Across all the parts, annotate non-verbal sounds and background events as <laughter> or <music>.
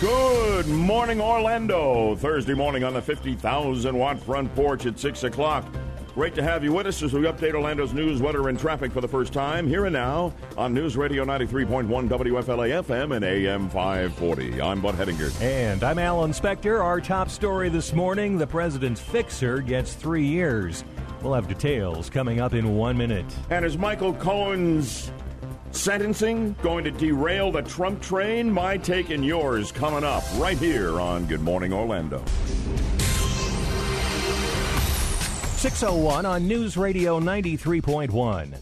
Good morning, Orlando. Thursday morning on the 50,000 watt front porch at 6 o'clock. Great to have you with us as we update Orlando's news, weather, and traffic for the first time here and now on News Radio 93.1 WFLA FM and AM 540. I'm Bud Hedinger. And I'm Alan Spector. Our top story this morning the president's fixer gets three years. We'll have details coming up in one minute. And as Michael Cohen's sentencing going to derail the Trump train? My take and yours coming up right here on Good Morning Orlando. 601 on News Radio 93.1.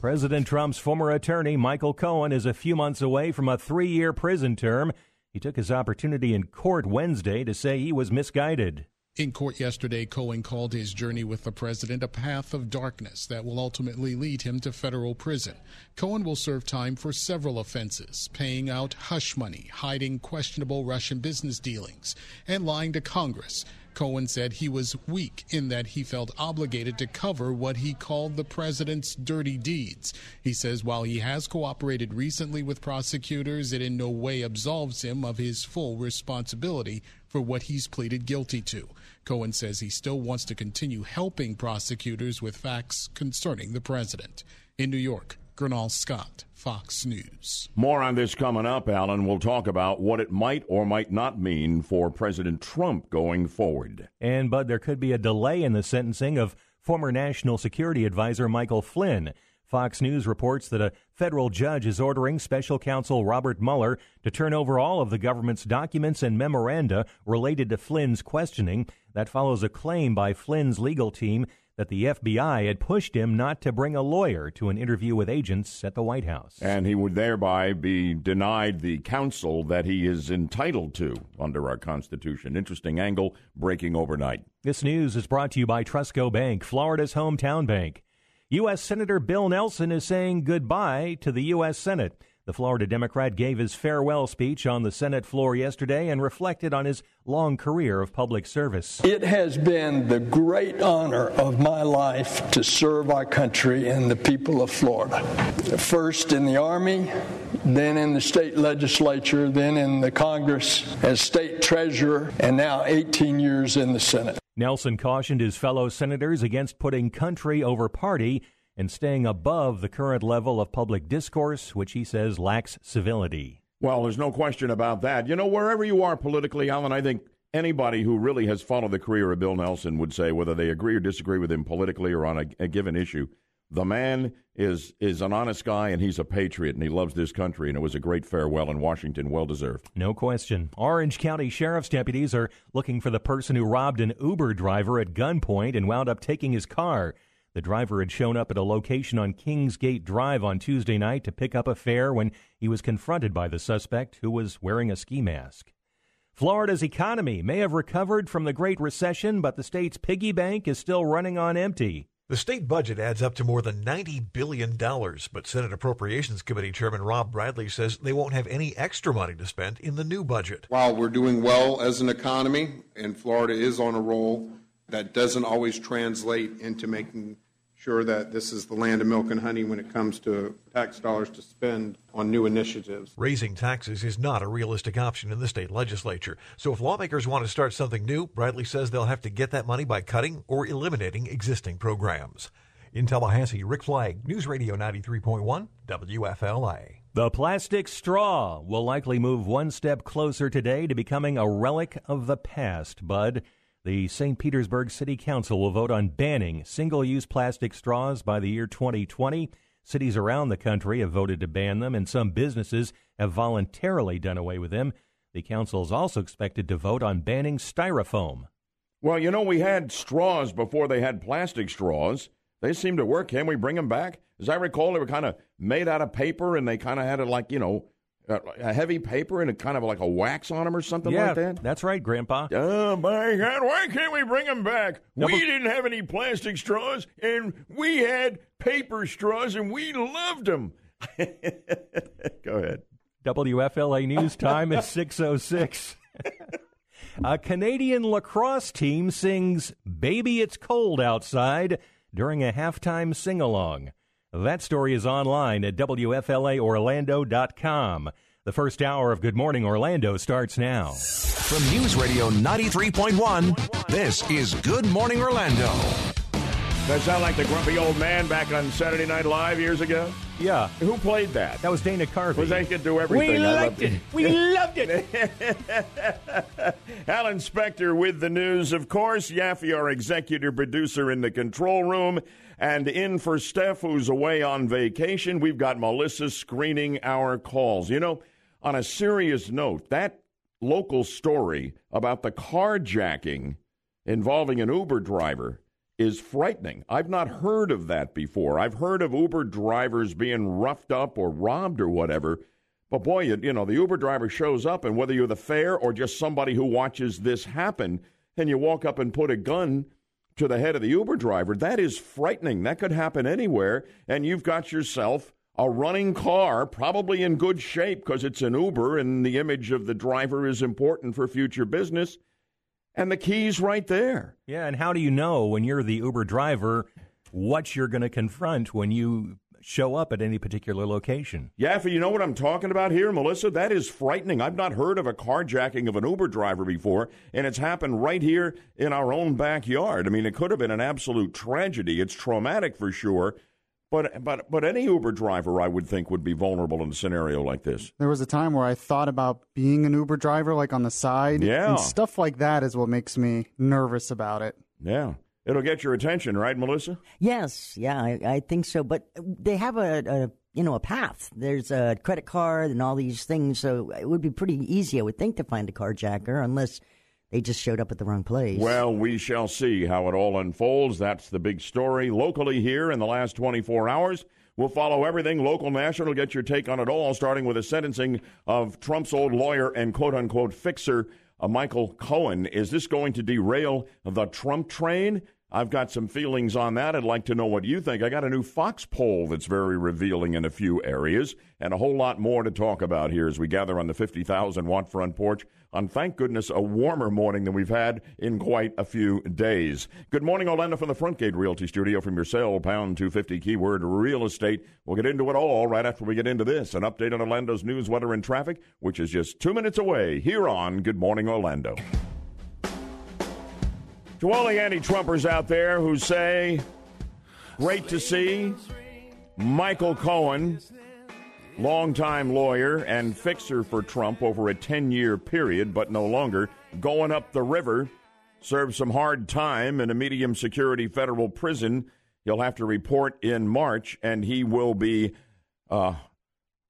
President Trump's former attorney, Michael Cohen, is a few months away from a three year prison term. He took his opportunity in court Wednesday to say he was misguided. In court yesterday, Cohen called his journey with the president a path of darkness that will ultimately lead him to federal prison. Cohen will serve time for several offenses paying out hush money, hiding questionable Russian business dealings, and lying to Congress. Cohen said he was weak in that he felt obligated to cover what he called the president's dirty deeds. He says while he has cooperated recently with prosecutors, it in no way absolves him of his full responsibility for what he's pleaded guilty to. Cohen says he still wants to continue helping prosecutors with facts concerning the president. In New York, Gernal Scott, Fox News. More on this coming up, Alan. We'll talk about what it might or might not mean for President Trump going forward. And, Bud, there could be a delay in the sentencing of former National Security Advisor Michael Flynn. Fox News reports that a federal judge is ordering special counsel Robert Mueller to turn over all of the government's documents and memoranda related to Flynn's questioning. That follows a claim by Flynn's legal team that the FBI had pushed him not to bring a lawyer to an interview with agents at the White House. And he would thereby be denied the counsel that he is entitled to under our Constitution. Interesting angle breaking overnight. This news is brought to you by Trusco Bank, Florida's hometown bank. U.S. Senator Bill Nelson is saying goodbye to the U.S. Senate. The Florida Democrat gave his farewell speech on the Senate floor yesterday and reflected on his long career of public service. It has been the great honor of my life to serve our country and the people of Florida. First in the Army, then in the state legislature, then in the Congress as state treasurer, and now 18 years in the Senate. Nelson cautioned his fellow senators against putting country over party and staying above the current level of public discourse, which he says lacks civility. Well, there's no question about that. You know, wherever you are politically, Alan, I think anybody who really has followed the career of Bill Nelson would say, whether they agree or disagree with him politically or on a, a given issue, the man is is an honest guy and he's a patriot and he loves this country and it was a great farewell in Washington, well deserved. No question. Orange County Sheriff's deputies are looking for the person who robbed an Uber driver at gunpoint and wound up taking his car. The driver had shown up at a location on Kingsgate Drive on Tuesday night to pick up a fare when he was confronted by the suspect who was wearing a ski mask. Florida's economy may have recovered from the Great Recession, but the state's piggy bank is still running on empty. The state budget adds up to more than $90 billion, but Senate Appropriations Committee Chairman Rob Bradley says they won't have any extra money to spend in the new budget. While we're doing well as an economy, and Florida is on a roll, that doesn't always translate into making sure that this is the land of milk and honey when it comes to tax dollars to spend on new initiatives. Raising taxes is not a realistic option in the state legislature. So if lawmakers want to start something new, Bradley says they'll have to get that money by cutting or eliminating existing programs. In Tallahassee, Rick Flagg, News Radio 93.1, WFLA. The plastic straw will likely move one step closer today to becoming a relic of the past, Bud. The St. Petersburg City Council will vote on banning single use plastic straws by the year 2020. Cities around the country have voted to ban them, and some businesses have voluntarily done away with them. The council is also expected to vote on banning styrofoam. Well, you know, we had straws before they had plastic straws. They seem to work. Can we bring them back? As I recall, they were kind of made out of paper and they kind of had it like, you know, a heavy paper and a kind of like a wax on them or something yeah, like that? That's right, Grandpa. Oh, my God. Why can't we bring them back? We didn't have any plastic straws, and we had paper straws, and we loved them. <laughs> Go ahead. WFLA News Time is <laughs> 606. a Canadian lacrosse team sings Baby It's Cold Outside during a halftime sing along. That story is online at WFLAOrlando.com. The first hour of Good Morning Orlando starts now. From News Radio 93.1, this is Good Morning Orlando. Does that sound like the grumpy old man back on Saturday Night Live years ago? Yeah. Who played that? That was Dana Carvey. Was they could do everything. We I liked it. We loved it. <laughs> Alan Spector with the news. Of course, Yaffee, our executive producer in the control room. And in for Steph, who's away on vacation, we've got Melissa screening our calls. You know, on a serious note, that local story about the carjacking involving an Uber driver is frightening. I've not heard of that before. I've heard of Uber drivers being roughed up or robbed or whatever. But boy, you, you know, the Uber driver shows up, and whether you're the fare or just somebody who watches this happen, and you walk up and put a gun to the head of the Uber driver, that is frightening. That could happen anywhere, and you've got yourself a running car, probably in good shape because it's an Uber and the image of the driver is important for future business. And the key's right there. Yeah, and how do you know when you're the Uber driver what you're going to confront when you show up at any particular location? Yeah, you know what I'm talking about here, Melissa? That is frightening. I've not heard of a carjacking of an Uber driver before, and it's happened right here in our own backyard. I mean, it could have been an absolute tragedy. It's traumatic for sure. But but but any Uber driver, I would think, would be vulnerable in a scenario like this. There was a time where I thought about being an Uber driver, like on the side. Yeah. And stuff like that is what makes me nervous about it. Yeah, it'll get your attention, right, Melissa? Yes, yeah, I, I think so. But they have a, a you know a path. There's a credit card and all these things, so it would be pretty easy, I would think, to find a carjacker, unless they just showed up at the wrong place. Well, we shall see how it all unfolds. That's the big story locally here in the last 24 hours. We'll follow everything local, national, get your take on it all, starting with the sentencing of Trump's old lawyer and quote unquote fixer, uh, Michael Cohen. Is this going to derail the Trump train? I've got some feelings on that. I'd like to know what you think. I got a new Fox poll that's very revealing in a few areas, and a whole lot more to talk about here as we gather on the 50,000 watt front porch on, thank goodness, a warmer morning than we've had in quite a few days. Good morning, Orlando, from the Frontgate Realty Studio from your cell, pound 250 keyword real estate. We'll get into it all right after we get into this. An update on Orlando's news, weather, and traffic, which is just two minutes away here on Good Morning Orlando. To all the anti Trumpers out there who say, great to see Michael Cohen, longtime lawyer and fixer for Trump over a 10 year period, but no longer, going up the river, served some hard time in a medium security federal prison. He'll have to report in March, and he will be uh,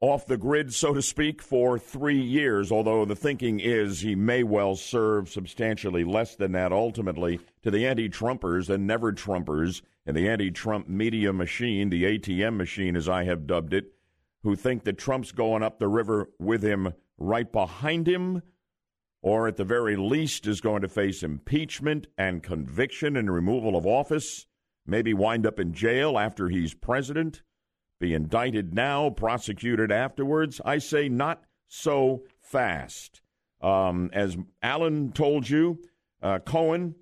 off the grid, so to speak, for three years, although the thinking is he may well serve substantially less than that ultimately to the anti Trumpers and never Trumpers and the anti Trump media machine, the ATM machine, as I have dubbed it, who think that Trump's going up the river with him right behind him, or at the very least is going to face impeachment and conviction and removal of office, maybe wind up in jail after he's president be indicted now, prosecuted afterwards. I say not so fast. Um, as Alan told you, uh, Cohen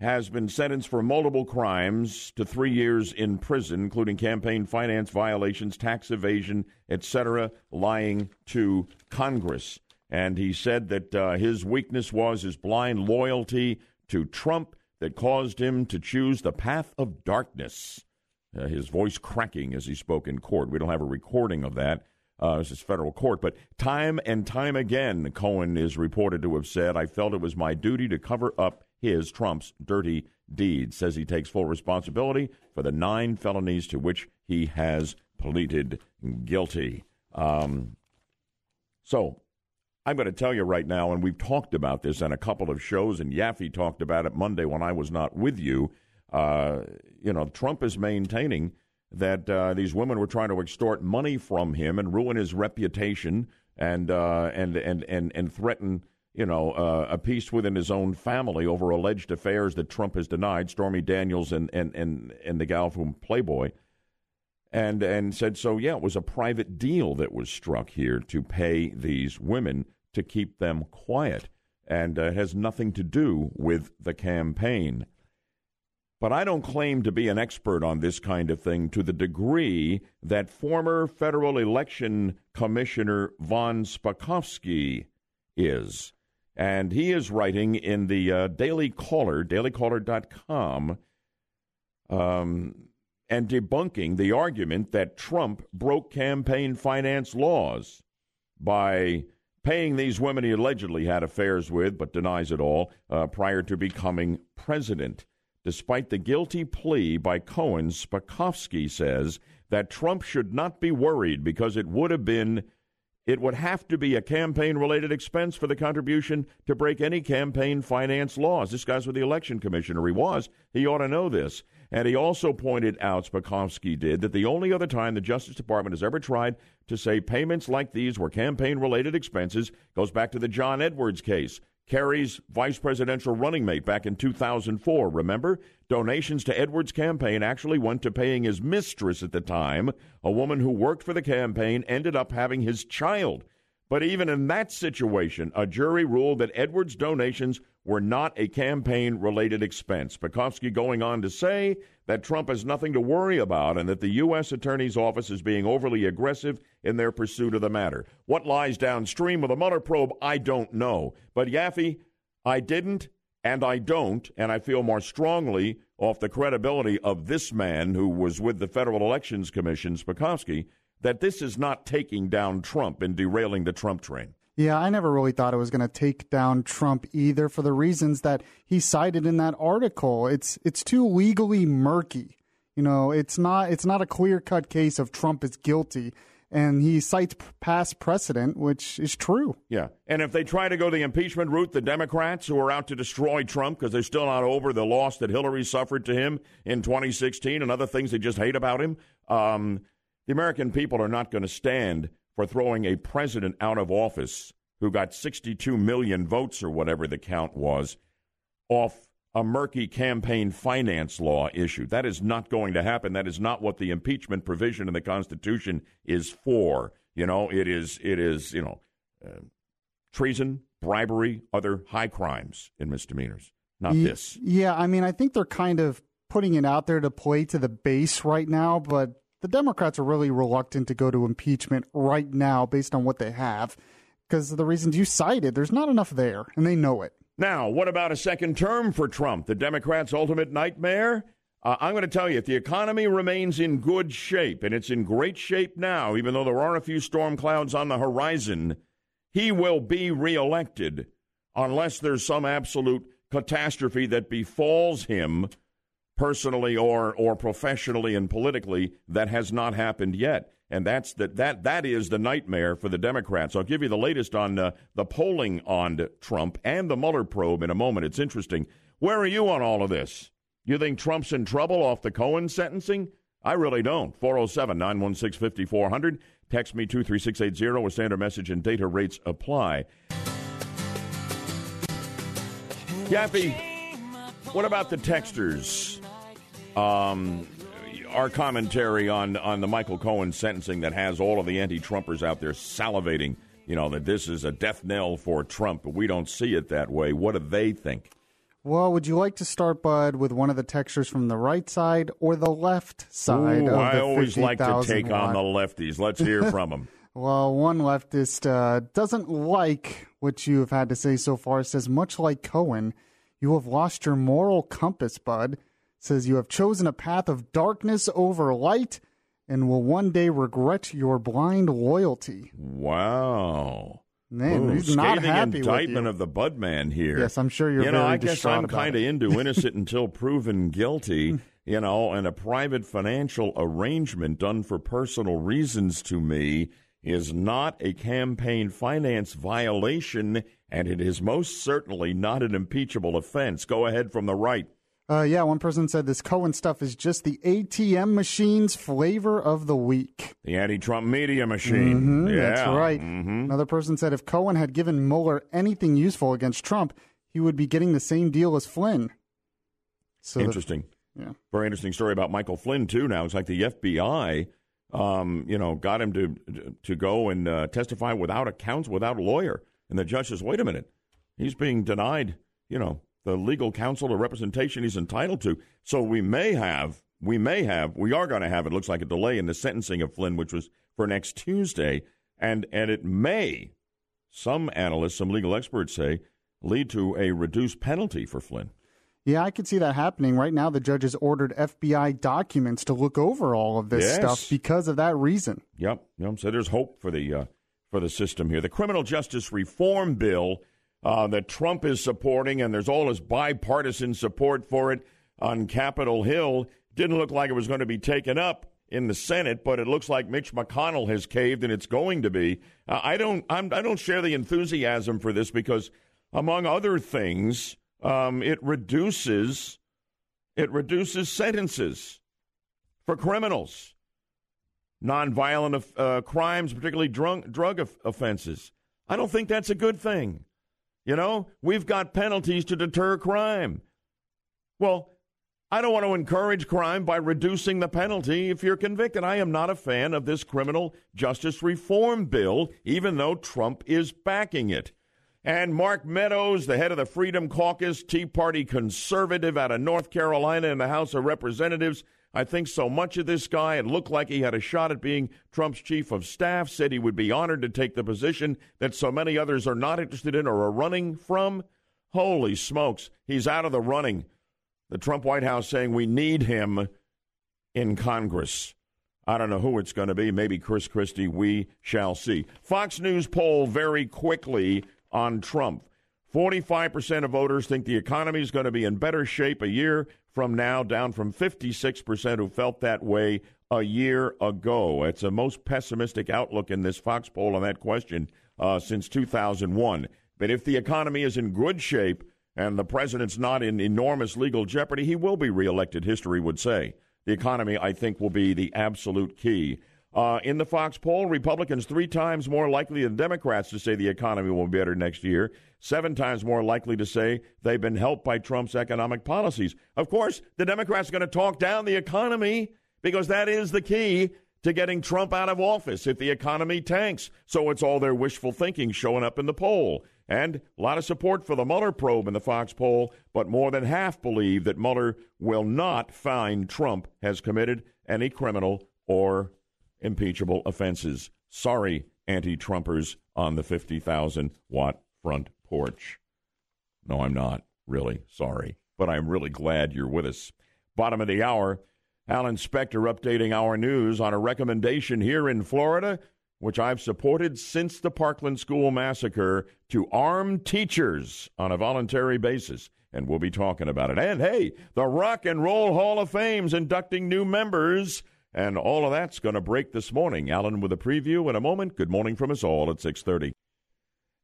has been sentenced for multiple crimes to three years in prison, including campaign finance violations, tax evasion, etc., lying to Congress. And he said that uh, his weakness was his blind loyalty to Trump that caused him to choose the path of darkness uh, his voice cracking as he spoke in court. We don't have a recording of that. Uh, this is federal court. But time and time again, Cohen is reported to have said, I felt it was my duty to cover up his, Trump's, dirty deeds. Says he takes full responsibility for the nine felonies to which he has pleaded guilty. Um, so I'm going to tell you right now, and we've talked about this on a couple of shows, and Yaffee talked about it Monday when I was not with you. Uh, you know, Trump is maintaining that uh, these women were trying to extort money from him and ruin his reputation and uh, and and and and threaten you know uh, a peace within his own family over alleged affairs that Trump has denied. Stormy Daniels and and and and the gal from Playboy. And and said so. Yeah, it was a private deal that was struck here to pay these women to keep them quiet, and uh, it has nothing to do with the campaign. But I don't claim to be an expert on this kind of thing to the degree that former Federal Election Commissioner Von Spakovsky is. And he is writing in the uh, Daily Caller, dailycaller.com, um, and debunking the argument that Trump broke campaign finance laws by paying these women he allegedly had affairs with, but denies it all, uh, prior to becoming president. Despite the guilty plea by Cohen, Spakovsky says that Trump should not be worried because it would have been it would have to be a campaign related expense for the contribution to break any campaign finance laws. This guy's with the election commissioner. He was. He ought to know this. And he also pointed out, Spakovsky did, that the only other time the Justice Department has ever tried to say payments like these were campaign related expenses goes back to the John Edwards case. Kerry's vice presidential running mate back in 2004. Remember? Donations to Edwards' campaign actually went to paying his mistress at the time. A woman who worked for the campaign ended up having his child. But even in that situation, a jury ruled that Edwards' donations were not a campaign related expense. Spakovsky going on to say that Trump has nothing to worry about and that the U.S. Attorney's Office is being overly aggressive in their pursuit of the matter. What lies downstream of the Mueller probe, I don't know. But Yaffee, I didn't and I don't, and I feel more strongly off the credibility of this man who was with the Federal Elections Commission, Spakovsky, that this is not taking down Trump and derailing the Trump train. Yeah, I never really thought it was going to take down Trump either for the reasons that he cited in that article. It's it's too legally murky. You know, it's not it's not a clear-cut case of Trump is guilty and he cites past precedent, which is true. Yeah. And if they try to go the impeachment route, the Democrats who are out to destroy Trump because they're still not over the loss that Hillary suffered to him in 2016 and other things they just hate about him, um, the American people are not going to stand for throwing a president out of office who got 62 million votes or whatever the count was off a murky campaign finance law issue. That is not going to happen. That is not what the impeachment provision in the Constitution is for. You know, it is it is you know uh, treason, bribery, other high crimes and misdemeanors. Not this. Yeah, I mean, I think they're kind of putting it out there to play to the base right now, but the Democrats are really reluctant to go to impeachment right now based on what they have because of the reasons you cited. There's not enough there, and they know it. Now, what about a second term for Trump, the Democrats' ultimate nightmare? Uh, I'm going to tell you, if the economy remains in good shape, and it's in great shape now, even though there are a few storm clouds on the horizon, he will be reelected unless there's some absolute catastrophe that befalls him personally or or professionally and politically that has not happened yet and that's that that that is the nightmare for the Democrats. I'll give you the latest on uh, the polling on Trump and the Mueller probe in a moment. It's interesting. Where are you on all of this? You think Trump's in trouble off the Cohen sentencing? I really don't. 407 916 5400. Text me 23680 with standard message and data rates apply. Yaffee, what about the texters? Um, our commentary on on the Michael Cohen sentencing that has all of the anti-Trumpers out there salivating, you know, that this is a death knell for Trump, but we don't see it that way. What do they think? Well, would you like to start, Bud, with one of the textures from the right side or the left side? Ooh, I always like to take on the lefties. Let's hear <laughs> from them. well, one leftist uh, doesn't like what you have had to say so far. Says, much like Cohen, you have lost your moral compass, Bud says you have chosen a path of darkness over light and will one day regret your blind loyalty. Wow. Man, Ooh, he's not happy indictment of the Budman here. Yes, I'm sure you're. You know, I guess I'm kind of into <laughs> innocent until proven guilty. <laughs> You know, and a private financial arrangement done for personal reasons to me is not a campaign finance violation, and it is most certainly not an impeachable offense. Go ahead from the right. Uh, yeah, one person said this Cohen stuff is just the ATM machine's flavor of the week. The anti-Trump media machine. Mm-hmm, yeah. That's right. Mm-hmm. Another person said if Cohen had given Mueller anything useful against Trump, he would be getting the same deal as Flynn. So interesting. The, yeah. Very interesting story about Michael Flynn too. Now it's like the FBI, um, you know, got him to to go and uh, testify without accounts, without a lawyer, and the judge says, "Wait a minute, he's being denied, you know, the legal counsel or representation he's entitled to. So we may have, we may have, we are going to have, it looks like a delay in the sentencing of Flynn, which was for next Tuesday. And, and it may, some analysts, some legal experts say, lead to a reduced penalty for Flynn. Yeah, I could see that happening. Right now, the judge has ordered FBI documents to look over all of this Yes. stuff because of that reason. Yep. yep. So there's hope for the uh, for the system here. The criminal justice reform bill uh, that Trump is supporting, and there's all this bipartisan support for it on Capitol Hill, didn't look like it was going to be taken up in the Senate, but it looks like Mitch McConnell has caved, and it's going to be. Uh, I don't. I'm, I don't share the enthusiasm for this because, among other things, um, it reduces it reduces sentences for criminals nonviolent uh, crimes, particularly drunk, drug of- offenses. I don't think that's a good thing. You know, we've got penalties to deter crime. Well, I don't want to encourage crime by reducing the penalty if you're convicted. I am not a fan of this criminal justice reform bill, even though Trump is backing it. And Mark Meadows, the head of the Freedom Caucus, Tea Party conservative out of North Carolina in the House of Representatives, I think so much of this guy, it looked like he had a shot at being Trump's chief of staff, said he would be honored to take the position that so many others are not interested in or are running from. Holy smokes, he's out of the running. The Trump White House saying we need him in Congress. I don't know who it's going to be. Maybe Chris Christie. We shall see. Fox News poll very quickly on Trump. 45% of voters think the economy is going to be in better shape a year from now, down from 56% who felt that way a year ago. It's the most pessimistic outlook in this Fox poll on that question uh, since 2001. But if the economy is in good shape and the president's not in enormous legal jeopardy, he will be reelected, history would say. The economy, I think, will be the absolute key. Uh, in the Fox poll, Republicans three times more likely than Democrats to say the economy will be better next year, seven times more likely to say they've been helped by Trump's economic policies. Of course, the Democrats are going to talk down the economy because that is the key to getting Trump out of office if the economy tanks. So it's all their wishful thinking showing up in the poll. And a lot of support for the Mueller probe in the Fox poll, but more than half believe that Mueller will not find Trump has committed any criminal or impeachable offenses. Sorry, anti Trumpers on the 50,000 watt front porch. No, I'm not really sorry, but I'm really glad you're with us. Bottom of the hour, Alan Spector updating our news on a recommendation here in Florida, which I've supported since the Parkland School massacre, to arm teachers on a voluntary basis. And we'll be talking about it. And hey, the Rock and Roll Hall of Fame's inducting new members. And all of that's going to break this morning. Alan with a preview in a moment. Good morning from us all at 630.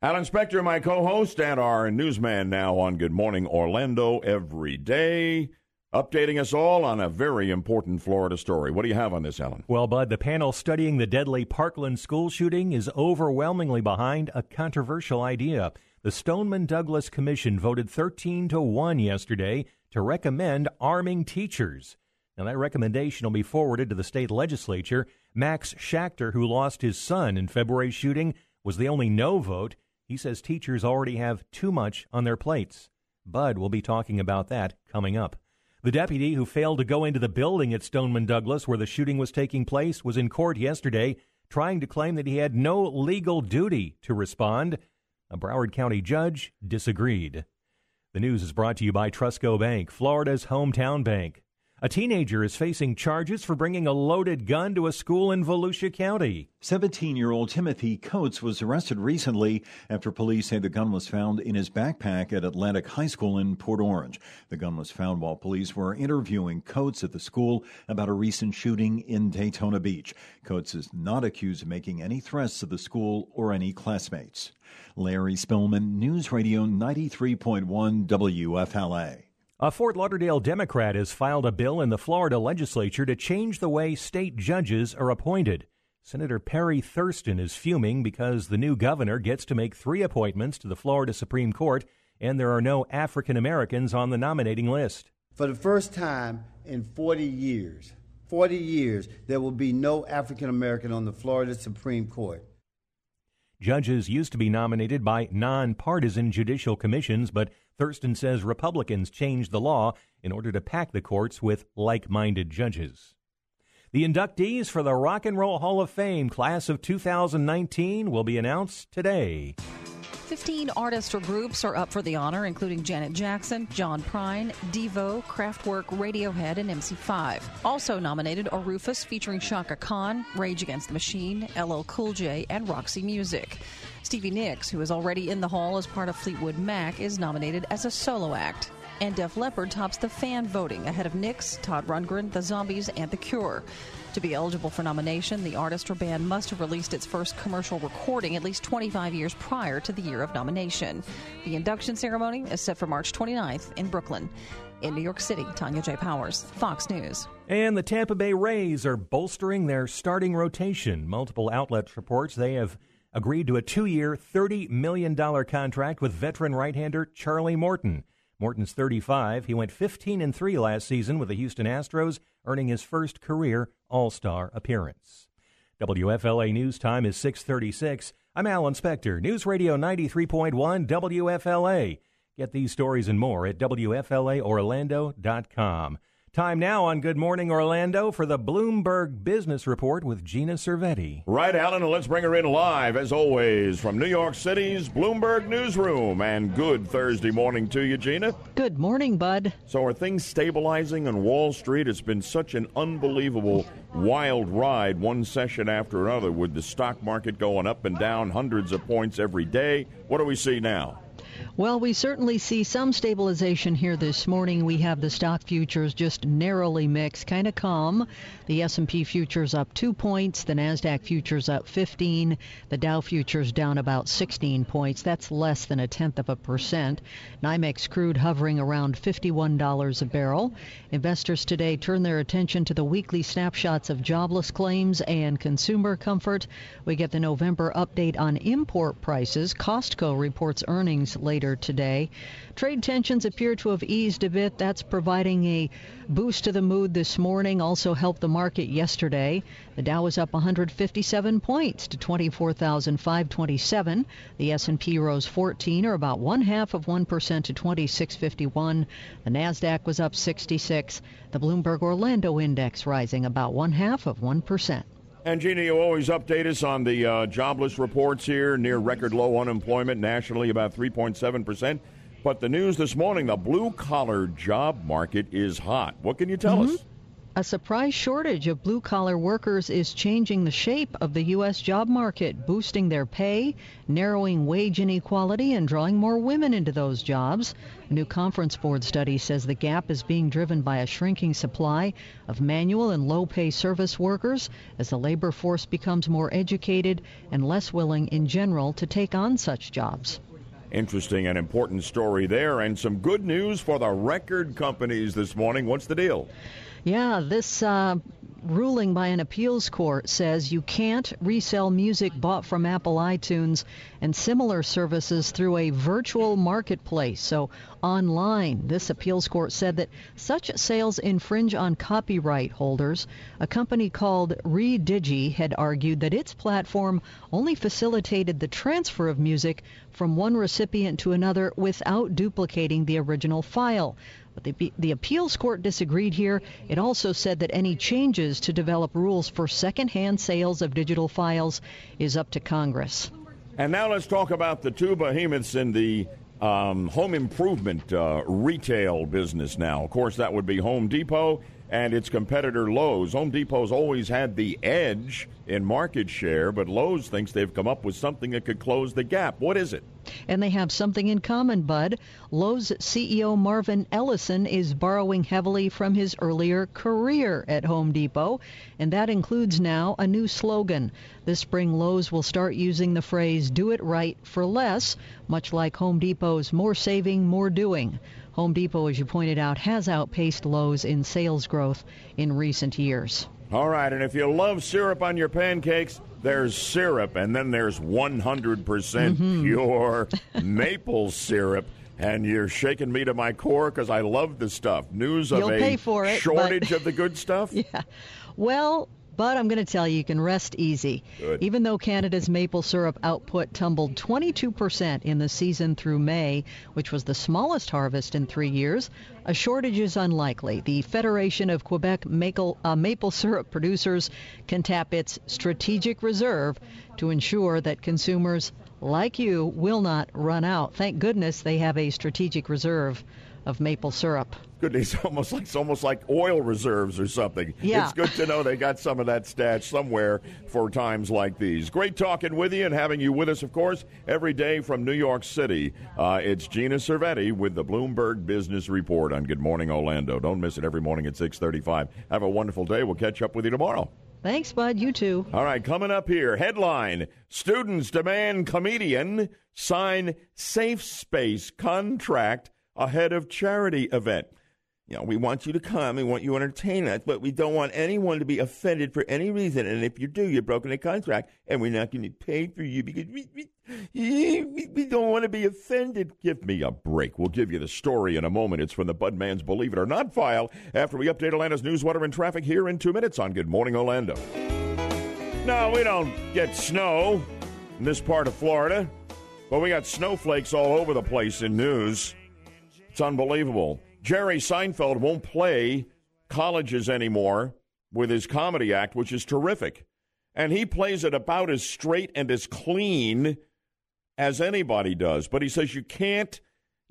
Alan Spector, my co-host, and our newsman now on Good Morning Orlando every day, updating us all on a very important Florida story. What do you have on this, Alan? Well, Bud, the panel studying the deadly Parkland school shooting is overwhelmingly behind a controversial idea. The Stoneman Douglas Commission voted 13 to 1 yesterday to recommend arming teachers. Now, that recommendation will be forwarded to the state legislature. Max Schachter, who lost his son in February's shooting, was the only no vote. He says teachers already have too much on their plates. Bud will be talking about that coming up. The deputy who failed to go into the building at Stoneman Douglas where the shooting was taking place was in court yesterday trying to claim that he had no legal duty to respond. A Broward County judge disagreed. The news is brought to you by Trusco Bank, Florida's hometown bank. A teenager is facing charges for bringing a loaded gun to a school in Volusia County. 17 year old Timothy Coates was arrested recently after police say the gun was found in his backpack at Atlantic High School in Port Orange. The gun was found while police were interviewing Coates at the school about a recent shooting in Daytona Beach. Coates is not accused of making any threats to the school or any classmates. Larry Spillman, News Radio 93.1 WFLA. A Fort Lauderdale Democrat has filed a bill in the Florida legislature to change the way state judges are appointed. Senator Perry Thurston is fuming because the new governor gets to make three appointments to the Florida Supreme Court, and there are no African Americans on the nominating list. For the first time in 40 years, 40 years, there will be no African American on the Florida Supreme Court. Judges used to be nominated by nonpartisan judicial commissions, but Thurston says Republicans changed the law in order to pack the courts with like minded judges. The inductees for the Rock and Roll Hall of Fame class of 2019 will be announced today. 15 artists or groups are up for the honor, including Janet Jackson, John Prine, Devo, Kraftwerk, Radiohead, and MC5. Also nominated are Rufus featuring Chaka Khan, Rage Against the Machine, LL Cool J, and Roxy Music. Stevie Nicks, who is already in the hall as part of Fleetwood Mac, is nominated as a solo act. And Def Leppard tops the fan voting ahead of Nicks, Todd Rundgren, The Zombies, and The Cure. To be eligible for nomination, the artist or band must have released its first commercial recording at least 25 years prior to the year of nomination. The induction ceremony is set for March 29th in Brooklyn. In New York City, Tanya J. Powers, Fox News. And the Tampa Bay Rays are bolstering their starting rotation. Multiple outlets reports they have agreed to a two year, $30 million contract with veteran right hander Charlie Morton. Morton's 35. He went 15 and 3 last season with the Houston Astros, earning his first career All-Star appearance. WFLA News Time is 6:36. I'm Alan Spector, News Radio 93.1 WFLA. Get these stories and more at WFLAOrlando.com. Time now on Good Morning Orlando for the Bloomberg Business Report with Gina Cervetti. Right, Alan, and let's bring her in live, as always, from New York City's Bloomberg Newsroom. And good Thursday morning to you, Gina. Good morning, Bud. So, are things stabilizing on Wall Street? It's been such an unbelievable, wild ride, one session after another, with the stock market going up and down hundreds of points every day. What do we see now? Well, we certainly see some stabilization here this morning. We have the stock futures just narrowly mixed, kind of calm. The S&P futures up 2 points, the Nasdaq futures up 15, the Dow futures down about 16 points. That's less than a tenth of a percent. NYMEX crude hovering around $51 a barrel. Investors today turn their attention to the weekly snapshots of jobless claims and consumer comfort. We get the November update on import prices. Costco reports earnings later later today. Trade tensions appear to have eased a bit. That's providing a boost to the mood this morning. Also helped the market yesterday. The Dow was up 157 points to 24,527. The S&P rose 14, or about one half of one percent, to 2651. The Nasdaq was up 66. The Bloomberg Orlando Index rising about one half of one percent. And Gina, you always update us on the uh, jobless reports here, near record low unemployment nationally, about 3.7%. But the news this morning the blue collar job market is hot. What can you tell mm-hmm. us? A surprise shortage of blue collar workers is changing the shape of the U.S. job market, boosting their pay, narrowing wage inequality, and drawing more women into those jobs. A new Conference Board study says the gap is being driven by a shrinking supply of manual and low pay service workers as the labor force becomes more educated and less willing in general to take on such jobs. Interesting and important story there, and some good news for the record companies this morning. What's the deal? Yeah, this uh, ruling by an appeals court says you can't resell music bought from Apple iTunes and similar services through a virtual marketplace, so online. This appeals court said that such sales infringe on copyright holders. A company called Redigi had argued that its platform only facilitated the transfer of music from one recipient to another without duplicating the original file. But the, the appeals court disagreed here. It also said that any changes to develop rules for secondhand sales of digital files is up to Congress. And now let's talk about the two behemoths in the um, home improvement uh, retail business now. Of course, that would be Home Depot and its competitor Lowe's. Home Depot's always had the edge in market share, but Lowe's thinks they've come up with something that could close the gap. What is it? And they have something in common, Bud. Lowe's CEO Marvin Ellison is borrowing heavily from his earlier career at Home Depot, and that includes now a new slogan. This spring, Lowe's will start using the phrase, do it right for less, much like Home Depot's more saving, more doing. Home Depot, as you pointed out, has outpaced Lowe's in sales growth in recent years. All right, and if you love syrup on your pancakes, there's syrup, and then there's 100% mm hmm pure <laughs> maple syrup. And you're shaking me to my core because I love the stuff. News of You'll a it, shortage but... of the good <laughs> stuff? yeah. Well, But I'm going to tell you, you can rest easy. Good. Even though Canada's maple syrup output tumbled 22% in the season through May, which was the smallest harvest in three years, a shortage is unlikely. The Federation of Quebec maple, uh, maple syrup producers can tap its strategic reserve to ensure that consumers like you will not run out. Thank goodness they have a strategic reserve of maple syrup. Goodness, <laughs> almost like it's almost like oil reserves or something. Yeah. It's good to know they got some of that stash somewhere for times like these. Great talking with you and having you with us, of course, every day from New York City. Uh, it's Gina Cervetti with the Bloomberg Business Report on Good Morning Orlando. Don't miss it every morning at 635. Have a wonderful day. We'll catch up with you tomorrow. Thanks, Bud. You too. All right, coming up here headline Students demand comedian sign safe space contract ahead of charity event. You know, we want you to come, we want you to entertain us, but we don't want anyone to be offended for any reason. And if you do, you're broken a contract, and we're not going to pay for you because we, we, we, don't want to be offended. Give me a break. We'll give you the story in a moment. It's from the Budman's Believe It or Not file after we update Atlanta's news, weather, and traffic here in two minutes on Good Morning Orlando. No, we don't get snow in this part of Florida, but we got snowflakes all over the place in news. It's unbelievable. Jerry Seinfeld won't play colleges anymore with his comedy act, which is terrific. And he plays it about as straight and as clean as anybody does. But he says you can't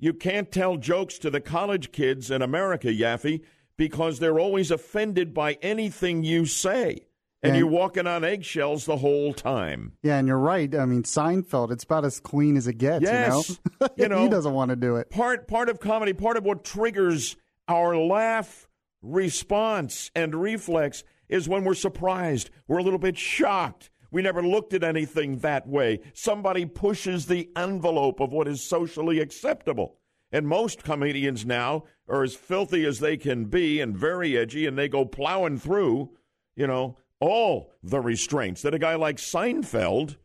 you can't tell jokes to the college kids in America, Yaffee, because they're always offended by anything you say. And And- you're walking on eggshells the whole time. Yeah, and you're right. I mean, Seinfeld, it's about as clean as it gets, Yes. <laughs> you know? You know, he doesn't want to do it. part part of comedy, part of what triggers our laugh response and reflex is when we're surprised, we're a little bit shocked. We never looked at anything that way. Somebody pushes the envelope of what is socially acceptable. And most comedians now are as filthy as they can be and very edgy, and they go plowing through, you know, all the restraints that a guy like Seinfeld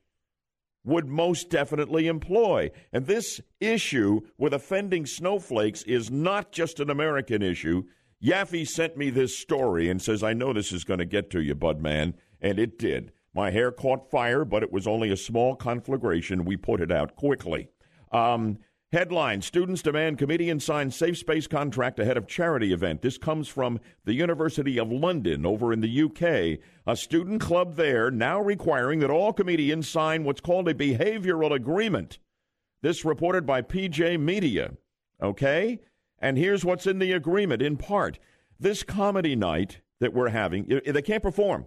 would most definitely employ. And this issue with offending snowflakes is not just an American issue. Yaffee sent me this story and says, I know this is going to get to you, Budman. And it did. My hair caught fire, but it was only a small conflagration. We put it out quickly. Um, headline Students demand comedian sign safe space contract ahead of charity event. This comes from the University of London over in the UK. A student club there now requiring that all comedians sign what's called a behavioral agreement. This reported by PJ Media. Okay? And here's what's in the agreement in part. This comedy night that we're having, they can't perform.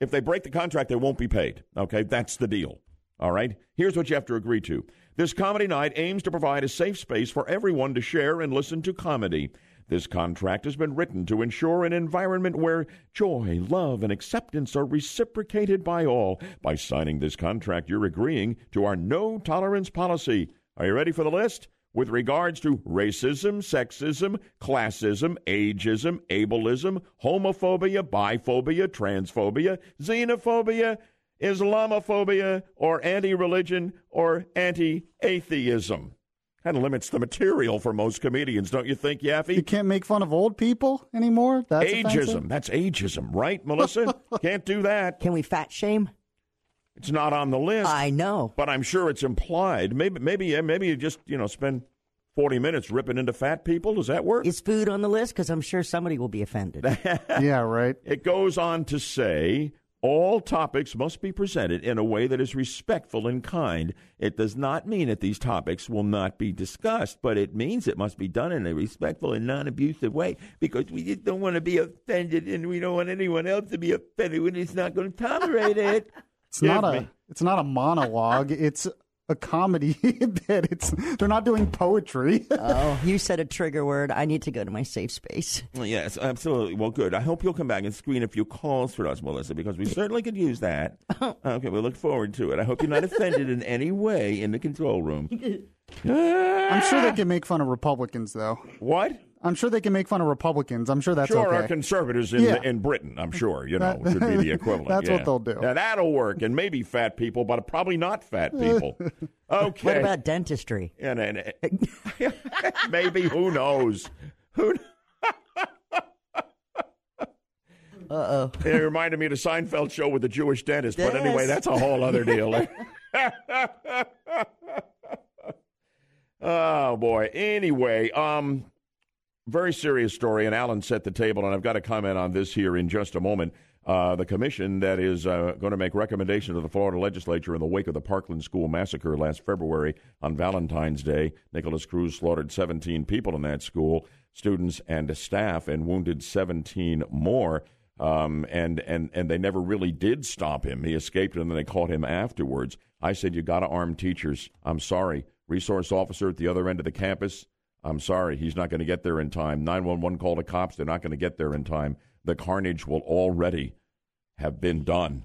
If they break the contract, they won't be paid. Okay? That's the deal. All right? Here's what you have to agree to. This comedy night aims to provide a safe space for everyone to share and listen to comedy. This contract has been written to ensure an environment where joy, love, and acceptance are reciprocated by all. By signing this contract, you're agreeing to our no tolerance policy. Are you ready for the list? With regards to racism, sexism, classism, ageism, ableism, homophobia, biphobia, transphobia, xenophobia, Islamophobia, or anti religion, or anti atheism. Kind of limits the material for most comedians, don't you think, Yaffee? You can't make fun of old people anymore? That's ageism. offensive? That's ageism, right, Melissa? <laughs> Can't do that. Can we fat shame? It's not on the list. I know. but I'm sure it's implied. Maybe, maybe, maybe you just you know spend forty minutes ripping into fat people. Does that work? Is food on the list? Because I'm sure somebody will be offended. <laughs> yeah, right. It goes on to say all topics must be presented in a way that is respectful and kind. It does not mean that these topics will not be discussed, but it means it must be done in a respectful and non abusive way because we just don't want to be offended and we don't want anyone else to be offended when it's not going to tolerate it. It's Give not a it's not a monologue. it's a comedy <laughs> bit. It's they're not doing poetry. <laughs> oh, you said a trigger word. I need to go to my safe space. Yes, absolutely. Well, good. I hope you'll come back and screen a few calls for us, Melissa, because we certainly could use that. <laughs> Oh. Okay, we look forward to it. I hope you're not offended in any way in the control room. Ah! I'm sure they can make fun of Republicans though. What? I'm sure they can make fun of Republicans. I'm sure that's sure, okay. our conservatives in, Yeah. in Britain, I'm <laughs> sure, you know, That- should be the equivalent. <laughs> That's what they'll do. Yeah, that'll work. And maybe fat people, but probably not fat people. <laughs> Okay. What about dentistry? And, and, maybe, who knows? Who Uh oh. It reminded me of the Seinfeld show with the Jewish dentist. But anyway, that's a whole other deal. oh boy. Anyway, um, very serious story, and Alan set the table, and I've got to comment on this here in just a moment. Uh, the commission that is uh, going to make recommendations to the Florida legislature in the wake of the Parkland school massacre last February on Valentine's Day. Nikolas Cruz slaughtered 17 people in that school, students and staff, and wounded 17 more. Um, and, and, and they never really did stop him. He escaped, and then they caught him afterwards. I said, You got to arm teachers. I'm sorry. Resource officer at the other end of the campus, I'm sorry, he's not going to get there in time. 911 call the cops, they're not going to get there in time. The carnage will already have been done.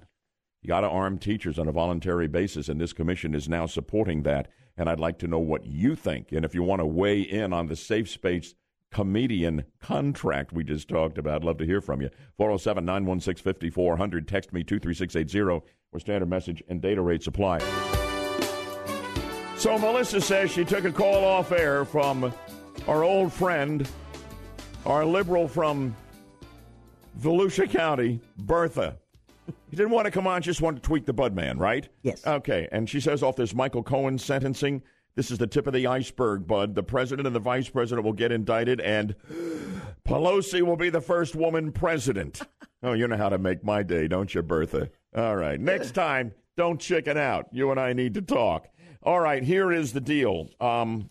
You got to arm teachers on a voluntary basis, and this commission is now supporting that. And I'd like to know what you think. And if you want to weigh in on the safe space comedian contract we just talked about, I'd love to hear from you. 407 916 5400. Text me 23680 where standard message and data rates apply. So Melissa says she took a call off air from our old friend, our liberal from Volusia County, Bertha. You didn't want to come on, just wanted to tweak the bud man, right? Yes. Okay, and she says off this Michael Cohen sentencing, this is the tip of the iceberg, bud. The president and the vice president will get indicted, and <gasps> Pelosi will be the first woman president. <laughs> Oh, you know how to make my day, don't you, Bertha? All right, next <laughs> time, don't chicken out. You and I need to talk. All right, here is the deal. Um,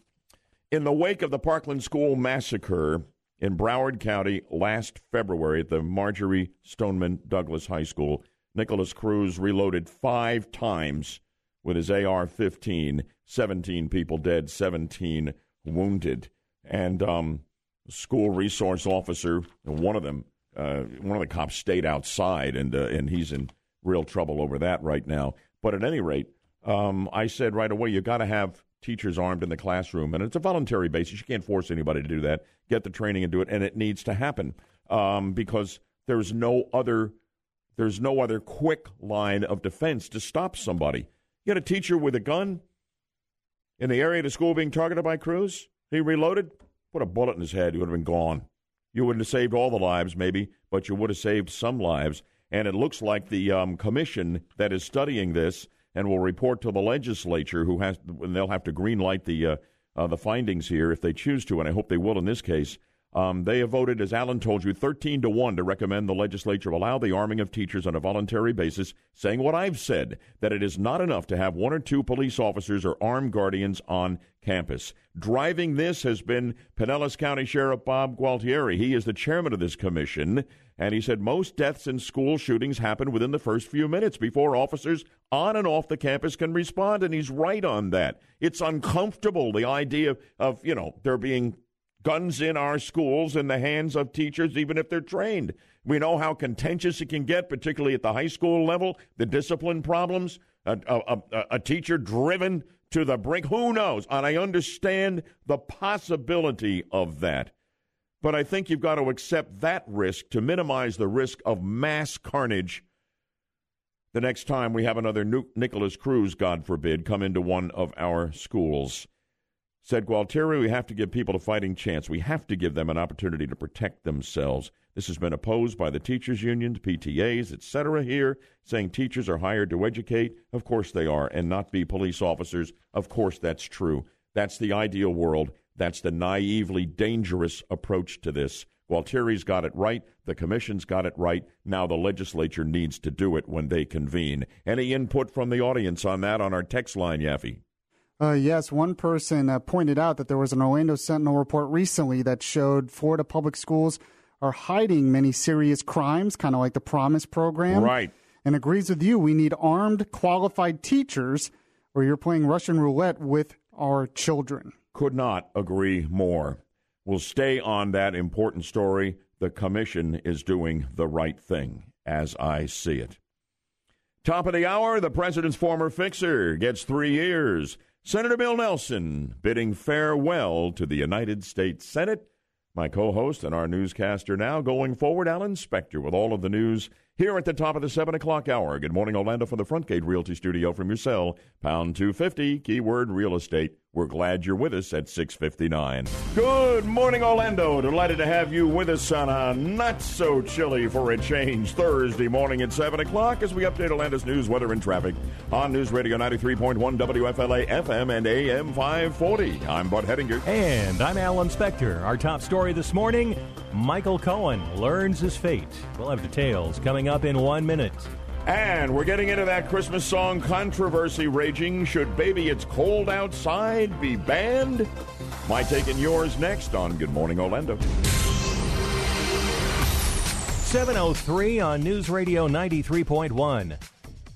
in the wake of the Parkland School massacre in Broward County last February at the Marjory Stoneman Douglas High School, Nikolas Cruz reloaded five times with his AR 15, 17 people dead, 17 wounded. And um, school resource officer, one of them, uh, one of the cops stayed outside, and, uh, and he's in real trouble over that right now. But at any rate, um, I said right away, you got to have teachers armed in the classroom, and it's a voluntary basis. You can't force anybody to do that. Get the training and do it, and it needs to happen um, because there's no other there's no other quick line of defense to stop somebody. You got a teacher with a gun in the area of the school being targeted by Cruz. He reloaded, put a bullet in his head. He would have been gone. You wouldn't have saved all the lives, maybe, but you would have saved some lives. And it looks like the um, commission that is studying this and will report to the legislature, who has and they'll have to green light the uh, uh, the findings here if they choose to, and I hope they will in this case. Um, they have voted, as Alan told you, 13 to 1 to recommend the legislature allow the arming of teachers on a voluntary basis, saying what I've said that it is not enough to have one or two police officers or armed guardians on campus. Driving this has been Pinellas County Sheriff Bob Gualtieri. He is the chairman of this commission, and he said most deaths in school shootings happen within the first few minutes before officers on and off the campus can respond, and he's right on that. It's uncomfortable, the idea of, you know, there being guns in our schools in the hands of teachers, even if they're trained. We know how contentious it can get, particularly at the high school level, the discipline problems, a, a, a, a teacher driven to the brink. Who knows? And I understand the possibility of that. But I think you've got to accept that risk to minimize the risk of mass carnage the next time we have another nu- Nikolas Cruz, God forbid, come into one of our schools. Said Gualtieri, we have to give people a fighting chance. We have to give them an opportunity to protect themselves. This has been opposed by the teachers' unions, PTAs, etc. here, saying teachers are hired to educate. Of course they are, and not be police officers. Of course that's true. That's the ideal world. That's the naively dangerous approach to this. Gualtieri's got it right. The commission's got it right. Now the legislature needs to do it when they convene. Any input from the audience on that on our text line, Yaffee? Uh, yes, one person uh, pointed out that there was an Orlando Sentinel report recently that showed Florida public schools are hiding many serious crimes, kind of like the Promise program. Right. And agrees with you. We need armed, qualified teachers, or you're playing Russian roulette with our children. Could not agree more. We'll stay on that important story. The commission is doing the right thing, as I see it. Top of the hour, the president's former fixer gets three years. Senator Bill Nelson bidding farewell to the United States Senate. My co host and our newscaster now going forward, Alan Spector, with all of the news here at the top of the 7 o'clock hour. Good morning, Orlando, from the Frontgate Realty Studio from your cell. Pound 250, keyword real estate. We're glad you're with us at 659. Good morning, Orlando. Delighted to have you with us on a not so chilly for a change Thursday morning at 7 o'clock as we update Orlando's news, weather, and traffic on News Radio 93.1 WFLA FM and AM 540. I'm Bud Hedinger. And I'm Alan Spector. Our top story this morning Michael Cohen learns his fate. We'll have details coming up in one minute. And we're getting into that Christmas song controversy raging. Should Baby It's Cold Outside be banned? My take and yours next on Good Morning Orlando. 703 on News Radio 93.1.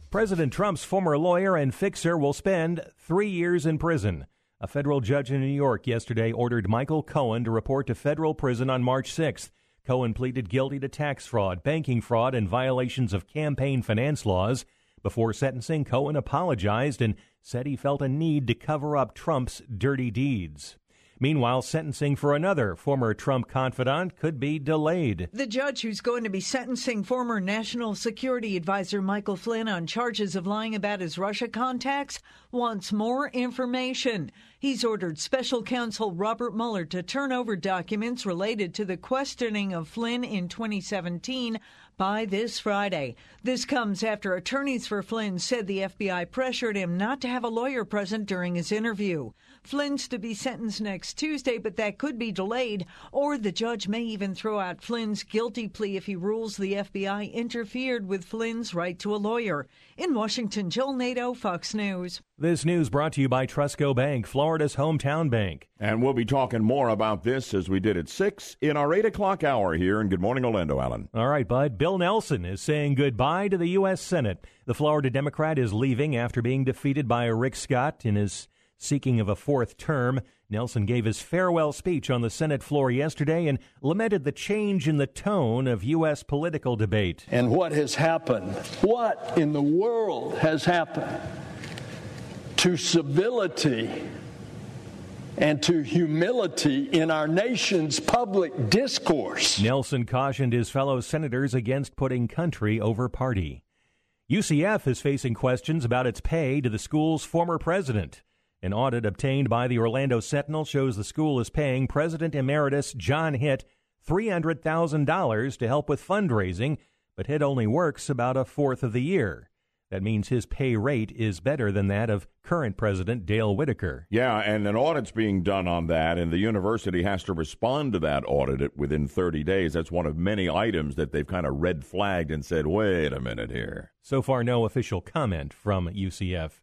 President Trump's former lawyer and fixer will spend three years in prison. A federal judge in New York yesterday ordered Michael Cohen to report to federal prison on March 6th. Cohen pleaded guilty to tax fraud, banking fraud, and violations of campaign finance laws. Before sentencing, Cohen apologized and said he felt a need to cover up Trump's dirty deeds. Meanwhile, sentencing for another former Trump confidant could be delayed. The judge who's going to be sentencing former National Security Advisor Michael Flynn on charges of lying about his Russia contacts wants more information. He's ordered special counsel Robert Mueller to turn over documents related to the questioning of Flynn in 2017 by this Friday. This comes after attorneys for Flynn said the FBI pressured him not to have a lawyer present during his interview. Flynn's to be sentenced next Tuesday, but that could be delayed, or the judge may even throw out Flynn's guilty plea if he rules the FBI interfered with Flynn's right to a lawyer. In Washington, Jill Nato, Fox News. This news brought to you by TrustCo Bank, Florida's hometown bank. And we'll be talking more about this as we did at 6 in our 8 o'clock hour here And Good Morning Orlando, Allen. All right, Bud. Bill Nelson is saying goodbye to the U.S. Senate. The Florida Democrat is leaving after being defeated by Rick Scott in his seeking of a fourth term. Nelson gave his farewell speech on the Senate floor yesterday and lamented the change in the tone of U.S. political debate. And what has happened? What in the world has happened to civility and to humility in our nation's public discourse? Nelson cautioned his fellow senators against putting country over party. UCF is facing questions about its pay to the school's former president. An audit obtained by the Orlando Sentinel shows the school is paying President Emeritus John Hitt $300,000 to help with fundraising, but Hitt only works about a fourth of the year. That means his pay rate is better than that of current President Dale Whitaker. Yeah, and an audit's being done on that, and the university has to respond to that audit within 30 days. That's one of many items that they've kind of red flagged and said, wait a minute here. So far, no official comment from UCF.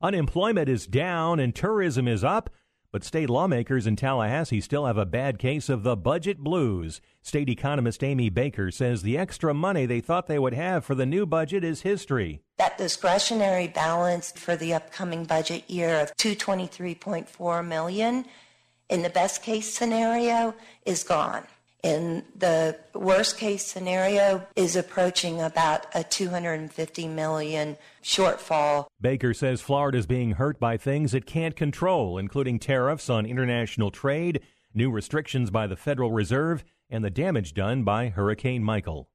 Unemployment is down and tourism is up, but state lawmakers in Tallahassee still have a bad case of the budget blues. State economist Amy Baker says the extra money they thought they would have for the new budget is history. That discretionary balance for the upcoming budget year of 223.4 million in the best case scenario is gone in the worst case scenario is approaching about a 250 million shortfall. Baker says Florida is being hurt by things it can't control, including tariffs on international trade, new restrictions by the Federal Reserve, and the damage done by Hurricane Michael.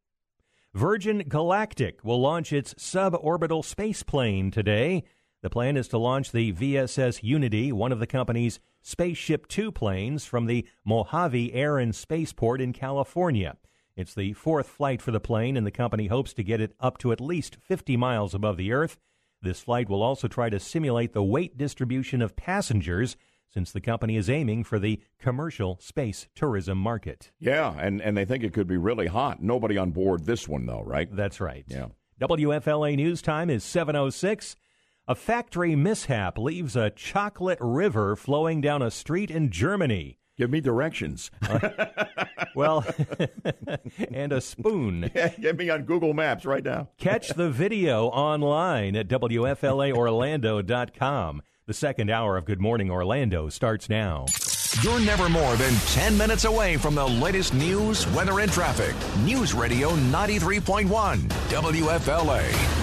Virgin Galactic will launch its suborbital space plane today. The plan is to launch the VSS Unity, one of the company's Spaceship Two planes, from the Mojave Air and Spaceport in California. It's the fourth flight for the plane, and the company hopes to get it up to at least 50 miles above the Earth. This flight will also try to simulate the weight distribution of passengers since the company is aiming for the commercial space tourism market. Yeah, and, and they think it could be really hot. Nobody on board this one, though, right? That's right. Yeah. WFLA News Time is 706. A factory mishap leaves a chocolate river flowing down a street in Germany. Give me directions. Uh, well, <laughs> and a spoon. <laughs> Yeah, get me on Google Maps right now. Catch the video online at WFLAOrlando.com. The second hour of Good Morning Orlando starts now. You're never more than 10 minutes away from the latest news, weather, and traffic. News Radio 93.1, WFLA.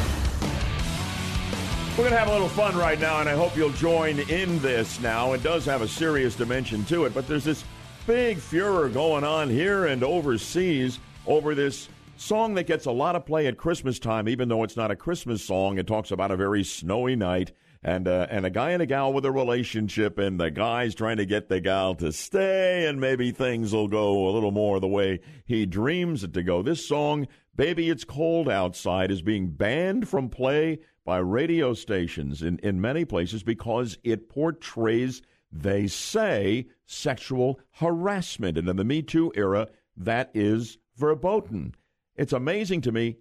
We're going to have a little fun right now, and I hope you'll join in this now. It does have a serious dimension to it, but there's this big furor going on here and overseas over this song that gets a lot of play at Christmas time, even though it's not a Christmas song. It talks about a very snowy night and uh, and a guy and a gal with a relationship, and the guy's trying to get the gal to stay, and maybe things will go a little more the way he dreams it to go. This song, "Baby It's Cold Outside," is being banned from play by radio stations in in many places because it portrays, they say, sexual harassment, and in the Me Too era, that is verboten. It's amazing to me.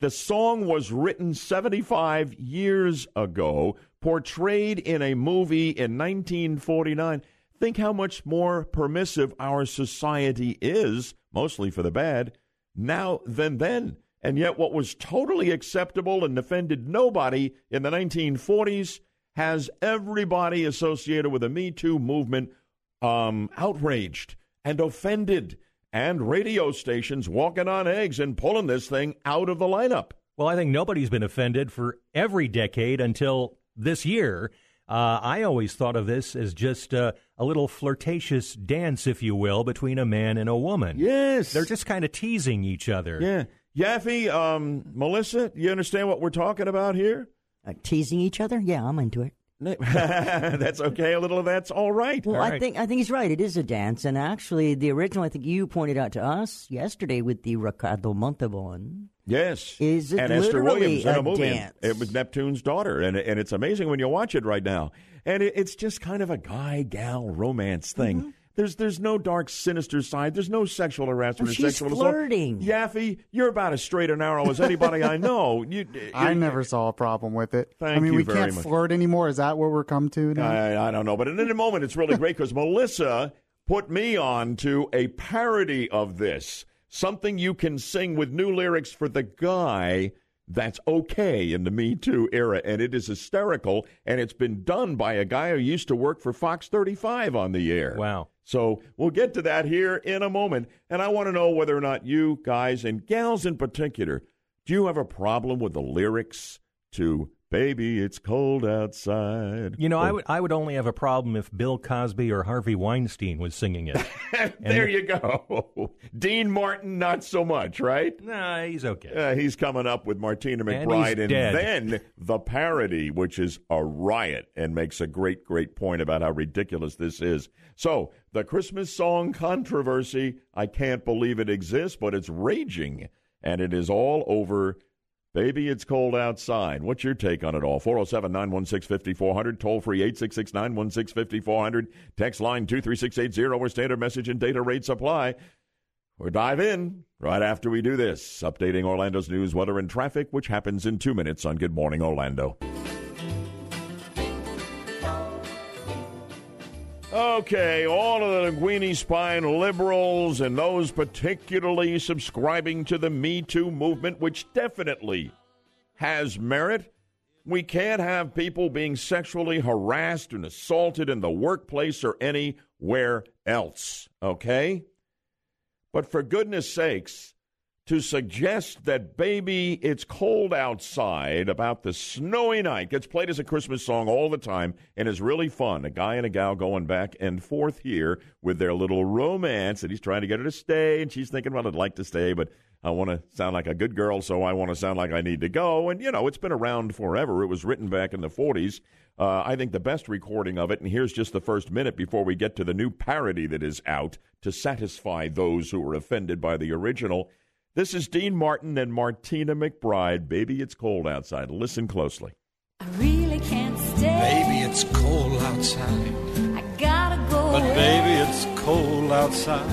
The song was written 75 years ago, portrayed in a movie in 1949. Think how much more permissive our society is, mostly for the bad, now than then. And yet, what was totally acceptable and offended nobody in the 1940s has everybody associated with the Me Too movement um, outraged and offended and radio stations walking on eggs and pulling this thing out of the lineup. Well, I think nobody's been offended for every decade until this year. Uh, I always thought of this as just uh, a little flirtatious dance, if you will, between a man and a woman. Yes. They're just kind of teasing each other. Yeah. Yaffee, um, Melissa, you understand what we're talking about here? Uh, teasing each other? Yeah, I'm into it. <laughs> that's okay. A little of that's all right. Well, all I think I think he's right. It is a dance, and actually, the original I think you pointed out to us yesterday with the Ricardo Montalban. Yes, is it and Esther literally Williams in a a movie. dance? It was Neptune's daughter, and and it's amazing when you watch it right now. And it, it's just kind of a guy gal romance thing. Mm-hmm. There's there's no dark sinister side. There's no sexual harassment. Or she's sexual assault. flirting. Yaffee, you're about as straight and narrow as anybody I know. <laughs> You, I never saw a problem with it. I mean, you we can't much. flirt anymore. Is that where we're come to now? I, I don't know, but in a moment, it's really great because Melissa put me on to a parody of this. Something you can sing with new lyrics for the guy that's okay in the Me Too era. And it is hysterical. And it's been done by a guy who used to work for Fox 35 on the air. Wow. So we'll get to that here in a moment. And I want to know whether or not you guys and gals in particular, do you have a problem with the lyrics to Baby, It's Cold Outside? You know, I would I would only have a problem if Bill Cosby or Harvey Weinstein was singing it. <laughs> there you go. <laughs> Dean Martin, not so much, right? Nah, he's okay. Uh, he's coming up with Martina And McBride, and, dead. then the parody, which is a riot and makes a great, great point about how ridiculous this is. So, the Christmas song controversy, I can't believe it exists, but it's raging, and it is all over. Baby, it's cold outside. What's your take on it all? 407 916 5400, toll free 866 916 5400, text line 23680, where standard message and data rates apply. We'll dive in right after we do this, updating Orlando's news, weather, and traffic, which happens in two minutes on Good Morning Orlando. Okay, all of the Linguini spine liberals and those particularly subscribing to the Me Too movement, which definitely has merit. We can't have people being sexually harassed and assaulted in the workplace or anywhere else, okay? But for goodness sakes, to suggest that baby it's cold outside about the snowy night. Gets played as a christmas song all the time and is really fun. A guy and a gal going back and forth here with their little romance and he's trying to get her to stay and she's thinking well i'd like to stay but i want to sound like a good girl so i want to sound like i need to go. And you know it's been around forever. It was written back in the 40s uh, I think the best recording of it, and here's just the first minute before we get to the new parody that is out to satisfy those who were offended by the original. This is Dean Martin and Martina McBride. Baby, it's cold outside. Listen closely. I really can't stay. Baby, it's cold outside. I gotta go. But baby, it's cold outside.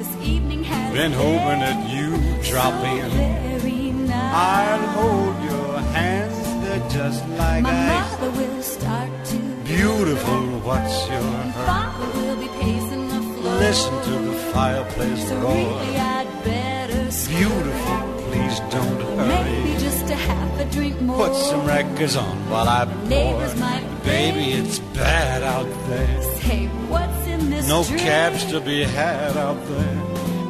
This evening has Been hoping that you drop in. nice. I'll hold your hands, they're just like My ice. mother will start to. Beautiful, what's your hurry? Father will be pacing the floor. Listen to the fireplace So roar. really, I'd better stay. Beautiful, please don't Maybe hurry. just a half a drink more. Put some records on while I Neighbors pour. might Baby, it's bad out there. Say what's in this No drink? cabs to be had out there.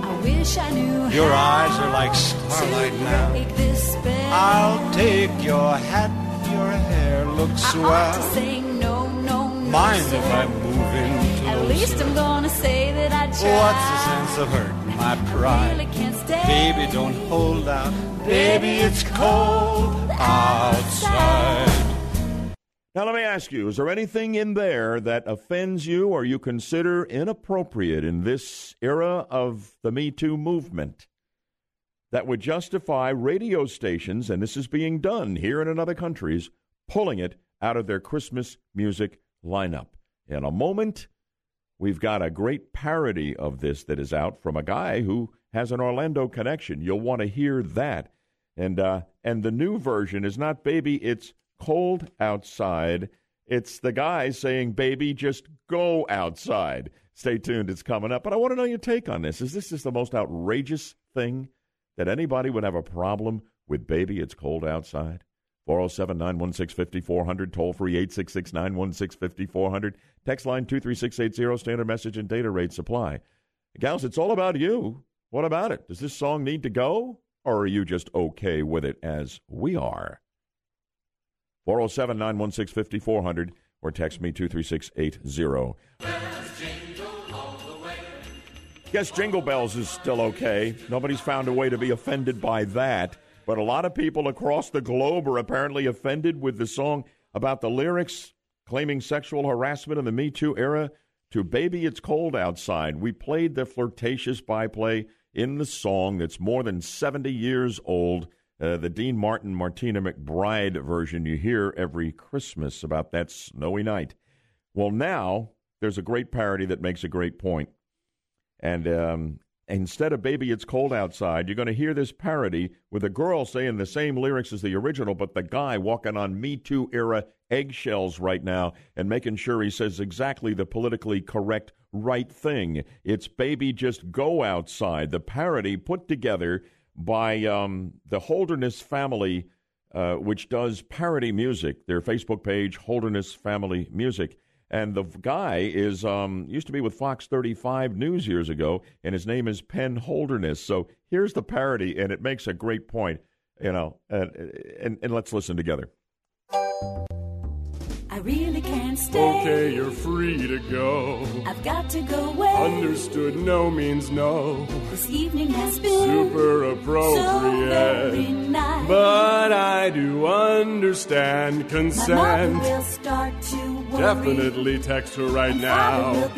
I wish I knew Your eyes are like starlight now. this. I'll take your hat, your hair looks I swell. to say no, no, no. Mind if I move in At least I'm gonna say that I tried. What's the sense of hurting my pride? Really can't stay. Baby, don't hold out. Baby, it's cold outside. Now, let me ask you is there anything in there that offends you or you consider inappropriate in this era of the Me Too movement that would justify radio stations, and this is being done here and in other countries, pulling it out of their Christmas music lineup? In a moment, we've got a great parody of this that is out from a guy who has an Orlando connection. You'll want to hear that. And uh, and the new version is not baby, it's cold outside. It's the guy saying, baby, just go outside. Stay tuned, it's coming up. But I want to know your take on this. Is this just the most outrageous thing that anybody would have a problem with baby, it's cold outside? 407 916 5400, toll free 866 916 5400, text line 23680, standard message and data rate supply. Gals, it's all about you. What about it? Does this song need to go? Or are you just okay with it as we are? 407 916 5400 or text me 23680. Guess Jingle Bells is still okay. Nobody's found a way to be offended by that. But a lot of people across the globe are apparently offended with the song about the lyrics claiming sexual harassment in the Me Too era to Baby It's Cold Outside. We played the flirtatious byplay in the song that's more than 70 years old. Uh, the Dean Martin Martina McBride version you hear every Christmas about that snowy night. Well, now there's a great parody that makes a great point. And um, instead of Baby It's Cold Outside, you're going to hear this parody with a girl saying the same lyrics as the original, but the guy walking on Me Too era eggshells right now and making sure he says exactly the politically correct right thing. It's Baby Just Go Outside, the parody put together by um, the Holderness family, uh, which does parody music. Their Facebook page, Holderness Family Music. And the guy is um, used to be with Fox 35 News years ago, and his name is Penn Holderness. So here's the parody, and it makes a great point, you know. And and, and let's listen together. I really can't stay. Okay, you're free to go. I've got to go away. Understood, no means no. This evening has been Super so appropriate. very nice. But I do understand consent. My mother consent. will start to worry. Definitely text her right And now. the.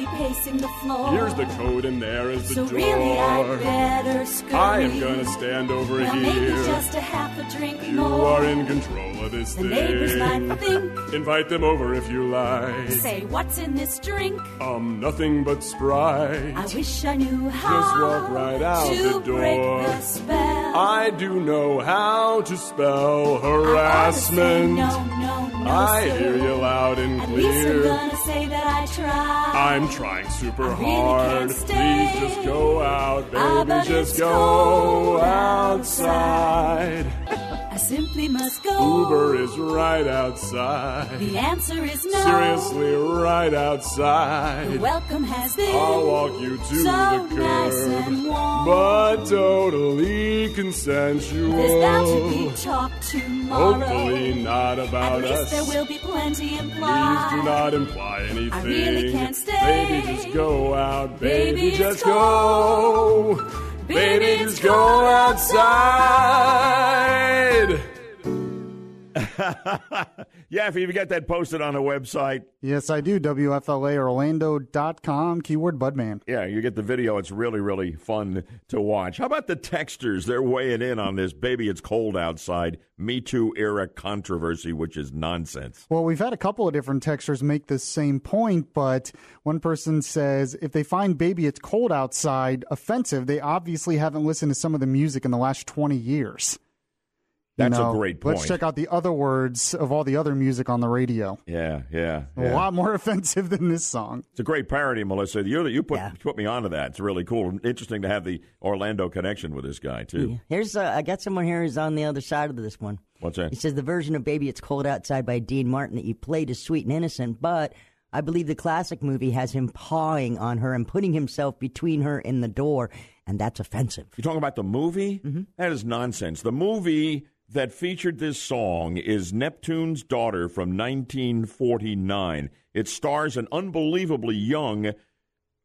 Here's the code, and there is the so door. really, I. I am gonna stand over well, here. maybe just a half a drink You more. are in control of this The thing. neighbors might think. Invite them over if you like. Say, what's in this drink? Um, nothing but Sprite. I wish I knew how Just walk right out to the break door. the spell. I do know how to spell harassment. say no, no, no, I hear you loud and At least I'm gonna say that I tried. I'm trying super really hard. Please just go out, Ah, baby. just go cold outside. Simply must go. Uber is right outside. The answer is no. Seriously, right The outside. welcome has been I'll walk you to so the nice and curb, warm. but totally consensual. There's bound to be talk tomorrow. Hopefully not about At least there will be plenty implied. Please do not imply anything. I really can't stay. Baby, just go out. Baby, Baby, just it's go. Baby, Baby, it's just go outside. <laughs> <laughs> yeah, if you get that posted on the website. Yes, I do. WFLAOrlando.com, keyword Budman. Yeah, you get the video. It's really, really fun to watch. How about the texters? They're weighing in on this baby, it's cold outside, Me Too era controversy, which is nonsense. Well, we've had a couple of different texters make this same point, but one person says if they find Baby It's Cold Outside offensive, they obviously haven't listened to some of the music in the last 20 years. You That's a know, great Let's check out the other words of all the other music on the radio. Yeah, yeah. A yeah. lot more <laughs> offensive than this song. It's a great parody, Melissa. You, you put put me onto that. It's really cool. Interesting to have the Orlando connection with this guy too. Here's uh, I got someone here who's on the other side of this one. What's that? He says the version of "Baby It's Cold Outside" by Dean Martin that you played is sweet and innocent, but I believe the classic movie has him pawing on her and putting himself between her and the door, and that's offensive. You're talking about the movie? Mm-hmm. That is nonsense. The movie that featured this song is Neptune's Daughter from 1949. It stars an unbelievably young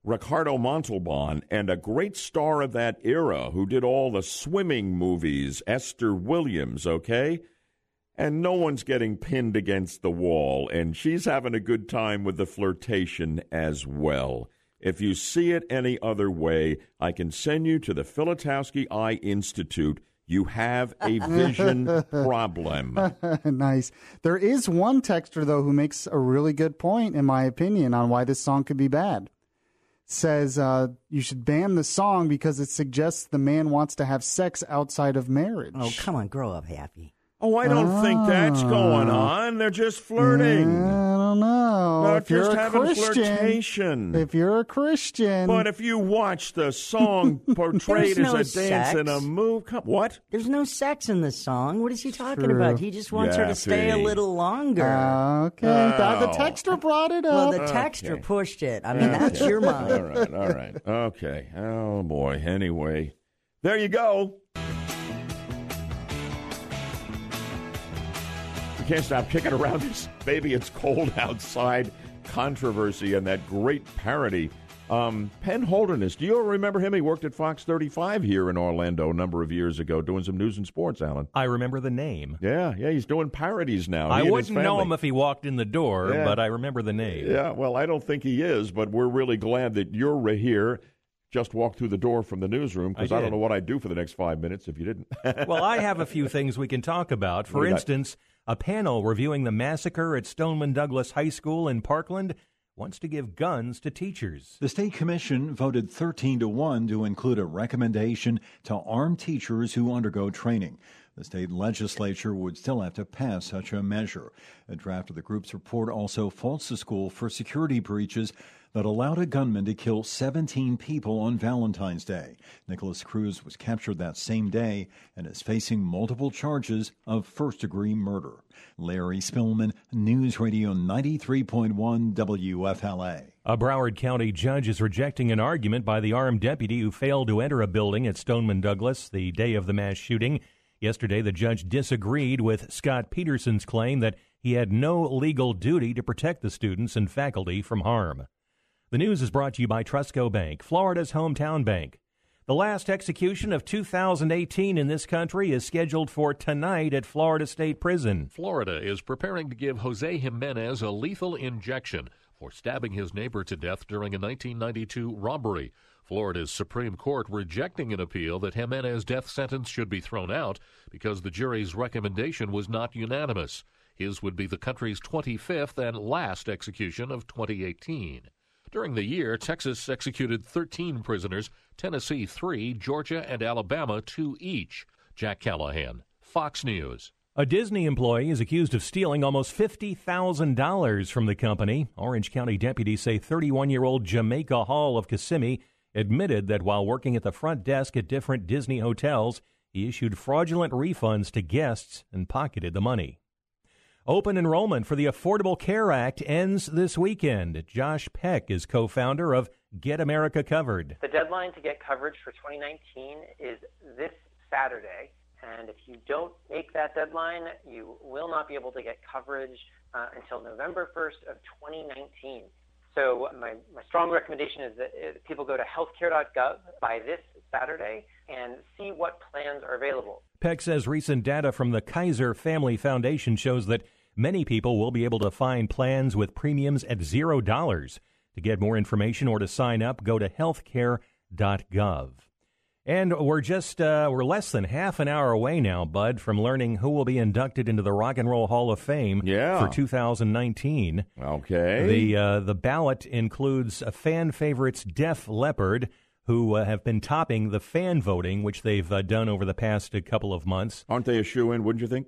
Ricardo Montalban and a great star of that era who did all the swimming movies, Esther Williams, okay? and no one's getting pinned against the wall, and she's having a good time with the flirtation as well. If you see it any other way, I can send you to the Filatowski Eye Institute. You have a vision problem. <laughs> nice. There is one texter though who makes a really good point, in my opinion, on why this song could be bad. Says uh, you should ban the song because it suggests the man wants to have sex outside of marriage. Oh, come on, grow up, Happy. Oh, I don't think that's going on. They're just flirting. I don't know. They're if you're just a having Christian, flirtation. if you're a Christian, But if you watch the song <laughs> portrayed There's no as a dance in a move, come, what? There's no sex in this song. What is he talking True. about? He just wants her to stay a little longer. Uh, okay, That- the Oh. texter brought it well, up. the texter Okay. pushed it. I mean, that's your <laughs> mind. All right, all right. Okay. Oh, boy. Anyway, there you go. You can't stop kicking around this baby. It's cold outside controversy and that great parody. Um, Penn Holderness, do you remember him? He worked at Fox 35 here in Orlando a number of years ago doing some news and sports, Alan. I remember the name. Yeah, yeah, he's doing parodies now. I He and his wouldn't know him if he walked in the door, Yeah. but I remember the name. Yeah, well, I don't think he is, but we're really glad that you're here. Just walked through the door from the newsroom because I I, don't know what I'd do for the next five minutes if you didn't. <laughs> well, I have a few things we can talk about. For got? A panel reviewing the massacre at Stoneman Douglas High School in Parkland wants to give guns to teachers. The state commission voted 13 to 1 to include a recommendation to arm teachers who undergo training. The state legislature would still have to pass such a measure. A draft of the group's report also faults the school for security breaches that allowed a gunman to kill 17 people on Valentine's Day. Nikolas Cruz was captured that same day and is facing multiple charges of first degree murder. Larry Spillman, News Radio 93.1 WFLA. A Broward County judge is rejecting an argument by the armed deputy who failed to enter a building at Stoneman Douglas the day of the mass shooting. Yesterday, the judge disagreed with Scot Peterson's claim that he had no legal duty to protect the students and faculty from harm. The news is brought to you by TrustCo Bank, Florida's hometown bank. The last execution of 2018 in this country is scheduled for tonight at Florida State Prison. Florida is preparing to give Jose Jimenez a lethal injection for stabbing his neighbor to death during a 1992 robbery. Florida's Supreme Court rejecting an appeal that Jimenez's death sentence should be thrown out because the jury's recommendation was not unanimous. His would be the country's 25th and last execution of 2018. During the year, Texas executed 13 prisoners, Tennessee 3, Georgia and Alabama 2 each. Jack Callahan, Fox News. A Disney employee is accused of stealing almost $50,000 from the company. Orange County deputies say 31 year old Jamaica Hall of Kissimmee admitted that while working at the front desk at different Disney hotels, he issued fraudulent refunds to guests and pocketed the money. Open enrollment for the Affordable Care Act ends this weekend. Josh Peck is co founder of Get America Covered. The deadline to get coverage for 2019 is this Saturday, and if you don't make that deadline, you will not be able to get coverage uh, until November 1st of 2019. So my, my strong recommendation is that uh, people go to healthcare.gov by this Saturday and see what plans are available. Peck says recent data from the Kaiser Family Foundation shows that many people will be able to find plans with premiums at zero dollars. To get more information or to sign up, go to healthcare.gov. And we're just uh, we're less than half an hour away now, Bud, from learning who will be inducted into the Rock and Roll Hall of Fame Yeah. for 2019. Okay. The uh, the ballot includes uh, fan favorites Def Leppard, who uh, have been topping the fan voting, which they've uh, done over the past uh, couple of months. Aren't they a shoe in, wouldn't you think?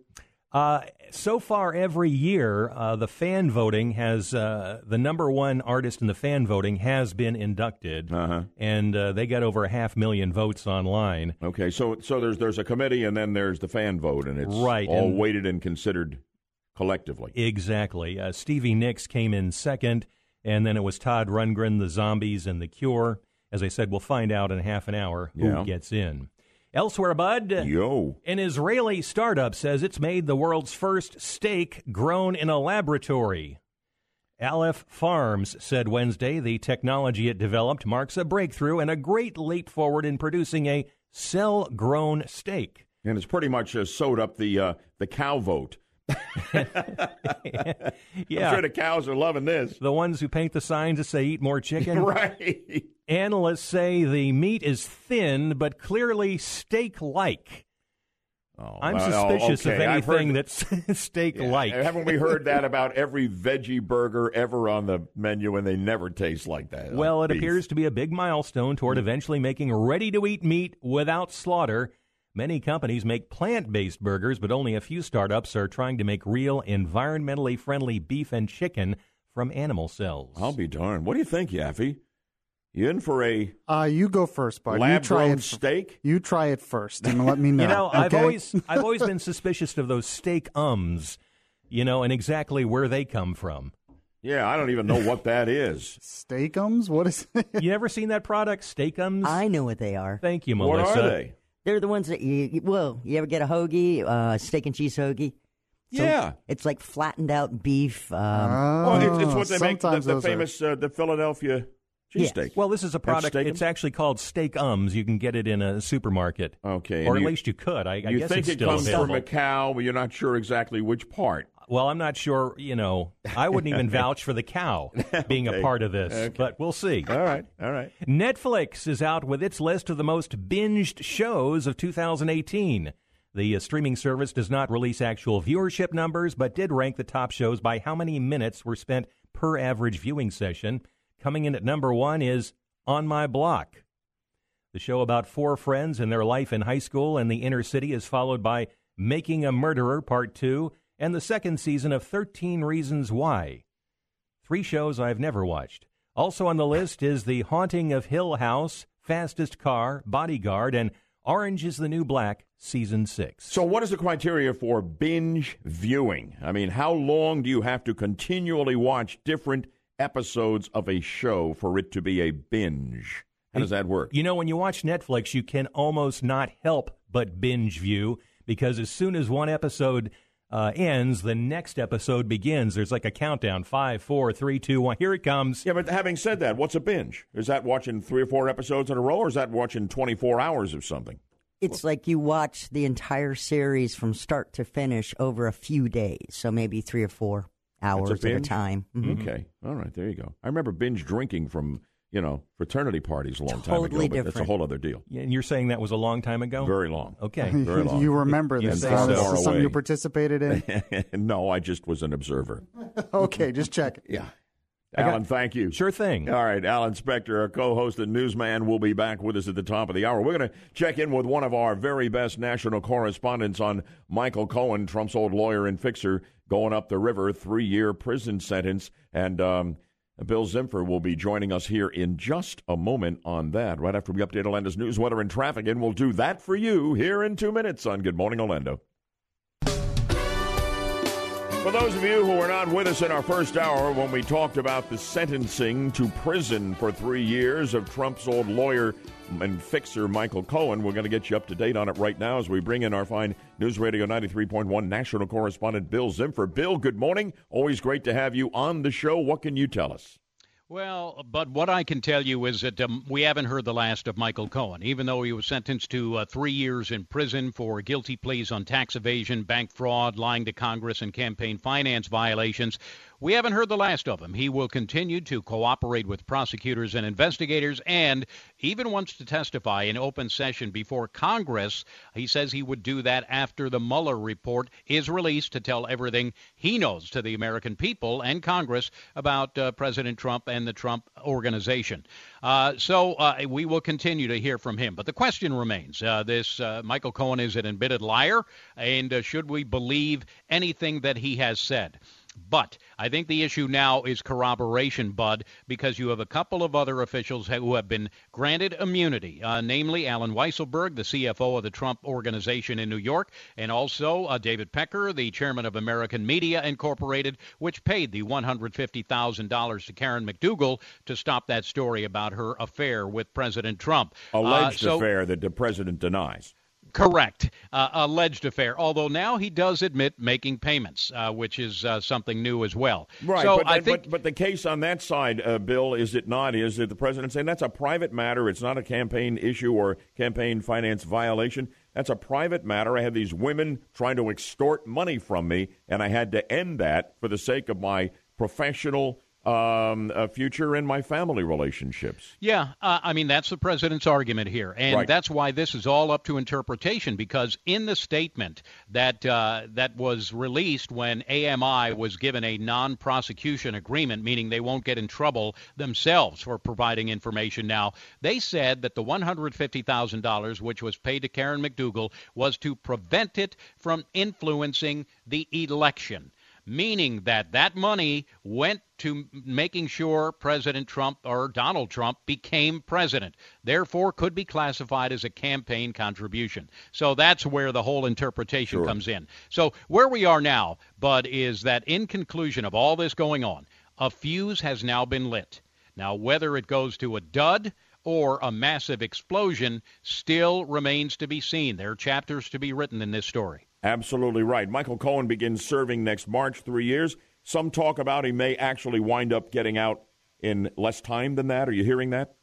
Uh, so far, every year, uh, the fan voting has uh, the number one artist in the fan voting has been inducted, uh-huh. and uh, they got over a half million votes online. Okay, so so there's there's a committee and then there's the fan vote, and it's Right, all and- weighted and considered collectively. Exactly. Uh, Stevie Nicks came in second, and then it was Todd Rundgren, the Zombies, and the Cure. As I said, we'll find out in half an hour who Yeah. gets in. Elsewhere, Bud. Yo. An Israeli startup says it's made the world's first steak grown in a laboratory. Aleph Farms said Wednesday the technology it developed marks a breakthrough and a great leap forward in producing a cell grown steak. And it's pretty much uh, sewed up the uh, the cow vote <laughs> yeah. I'm sure the cows are loving this. The ones who paint the signs that say eat more chicken. <laughs> right. Analysts say the meat is thin, but clearly steak like. Oh, I'm well, suspicious okay. of heard anything that's <laughs> steak like. Haven't we heard that about every veggie burger ever on the menu and they never taste like that? Well, oh, it Beef. appears to be a big milestone toward mm. eventually making ready to eat meat without slaughter. Many companies make plant based burgers, but only a few startups are trying to make real, environmentally friendly beef and chicken from animal cells. I'll be darned. What do you think, Yaffee? You in for a Uh, you go first, bud. you lab try grown it. steak? You try it first, and let me <laughs> know. You know, I've always I've always <laughs> been suspicious of those steak ums, you know, and exactly where they come from. Yeah, I don't even know what that is. <laughs> Steakums? What is it? You ever seen that product, Steakums? I know what they are. Thank you, Melissa. What are they? They're the ones that you, you well, you ever get a hoagie, uh, steak and cheese hoagie? So Yeah. it's like flattened out beef. Um, well, it's, it's what they make the, the those are- famous uh, the Philadelphia Yes. cheesesteak. Well, this is a That's product. It's actually called Steak Ums. You can get it in a supermarket, Okay, or at you- least you could. I, I you guess think it's it still comes available. from a cow, but you're not sure exactly which part. Well, I'm not sure. You know, I wouldn't even <laughs> vouch for the cow being Okay. a part of this, Okay. but we'll see. All right, all right. Netflix is out with its list of the most binged shows of 2018. The uh, streaming service does not release actual viewership numbers, but did rank the top shows by how many minutes were spent per average viewing session. Coming in at number one is On My Block. The show about four friends and their life in high school and the inner city is followed by Making a Murderer Part 2 and the second season of 13 Reasons Why. Three shows I've never watched. Also on the list is The Haunting of Hill House, Fastest Car, Bodyguard, and Orange is the New Black, Season 6. So, what is the criteria for binge viewing? I mean, how long do you have to continually watch different episodes of a show for it to be a binge? How does that work? You know, when you watch Netflix, you can almost not help but binge view because as soon as one episode uh, ends, the next episode begins. There's like a countdown five, four, three, two, one. Here it comes. Yeah, but having said that, what's a binge? Is that watching three or four episodes in a row, or is that watching 24 hours of something? It's like you watch the entire series from start to finish over a few days, so maybe three or four hours That's at a binge? time. Mhm. Okay. All right. There you go. I remember binge drinking from, you know, fraternity parties a long time Totally ago, but that's a whole other deal. Yeah, And you're saying that was a long time ago? Very long. Okay. Very <laughs> long. <laughs> you remember this? say so. this Far is something you participated in? <laughs> no, I just was an observer. okay, just check. Yeah. I got- Alan, thank you. Sure thing. All right, Alan Spector, our co-host and newsman, will be back with us at the top of the hour. We're going to check in with one of our very best national correspondents on Michael Cohen, Trump's old lawyer and fixer, going up the river, three-year prison sentence, and um, Bill Zimfer will be joining us here in just a moment on that. Right after we update Orlando's news, weather, and traffic, and we'll do that for you here in two minutes on Good Morning Orlando. For those of you who were not with us in our first hour when we talked about the sentencing to prison for three years of Trump's old lawyer and fixer Michael Cohen, we're going to get you up to date on it right now as we bring in our fine News Radio 93.1 national correspondent Bill Zimfer. Bill, good morning. Always great to have you on the show. What can you tell us? Well, but what I can tell you is that um, we haven't heard the last of Michael Cohen, even though he was sentenced to uh, three years in prison for guilty pleas on tax evasion, bank fraud, lying to Congress, and campaign finance violations. We haven't heard the last of him. He will continue to cooperate with prosecutors and investigators and even wants to testify in open session before Congress. He says he would do that after the Mueller report is released to tell everything he knows to the American people and Congress about uh, President Trump and the Trump organization. Uh, so uh, we will continue to hear from him. But the question remains uh, this uh, Michael Cohen is an admitted liar, and uh, should we believe anything that he has said? But I think the issue now is corroboration, Bud, because you have a couple of other officials who have been granted immunity, uh, namely Allen Weisselberg, the CFO of the Trump Organization in New York, and also uh, David Pecker, the chairman of American Media Incorporated, which paid the $150,000 to Karen McDougal to stop that story about her affair with President Trump. Uh, Alleged so- affair that the president denies. Correct. Uh, alleged affair. Although now he does admit making payments, uh, which is uh, something new as well. Right. So but, I think but, but the case on that side, uh, Bill, is it not? Is it the president saying that's a private matter? It's not a campaign issue or campaign finance violation. That's a private matter. I had these women trying to extort money from me, and I had to end that for the sake of my professional um, uh, future in my family relationships. Yeah, uh, I mean that's the president's argument here, and Right. that's why this is all up to interpretation. Because in the statement that uh, that was released when AMI was given a non-prosecution agreement, meaning they won't get in trouble themselves for providing information. Now they said that the one hundred fifty thousand dollars, which was paid to Karen McDougal, was to prevent it from influencing the election meaning that that money went to making sure President Trump or Donald Trump became president. Therefore, could be classified as a campaign contribution. So that's where the whole interpretation comes in. So where we are now, Bud, is that in conclusion of all this going on, a fuse has now been lit. Now, whether it goes to a dud or a massive explosion still remains to be seen. There are chapters to be written in this story. Absolutely right. Michael Cohen begins serving next March, three years. Some talk about he may actually wind up getting out in less time than that. Are you hearing that?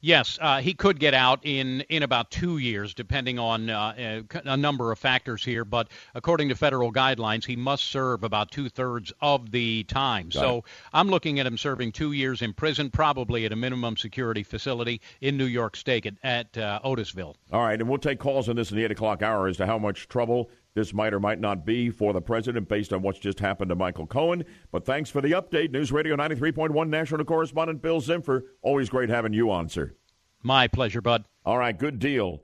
Yes, uh, he could get out in, in about two years, depending on uh, a, number of factors here. But according to federal guidelines, he must serve about two thirds of the time. Got so it. I'm looking at him serving two years in prison, probably at a minimum security facility in New York State at, at uh, Otisville. All right, and we'll take calls on this in the 8 o'clock hour as to how much trouble this might or might not be for the president based on what's just happened to Michael Cohen. But thanks for the update. News Radio 93.1 national correspondent Bill Zimfer. Always great having you on, sir. My pleasure, Bud. All right, good deal.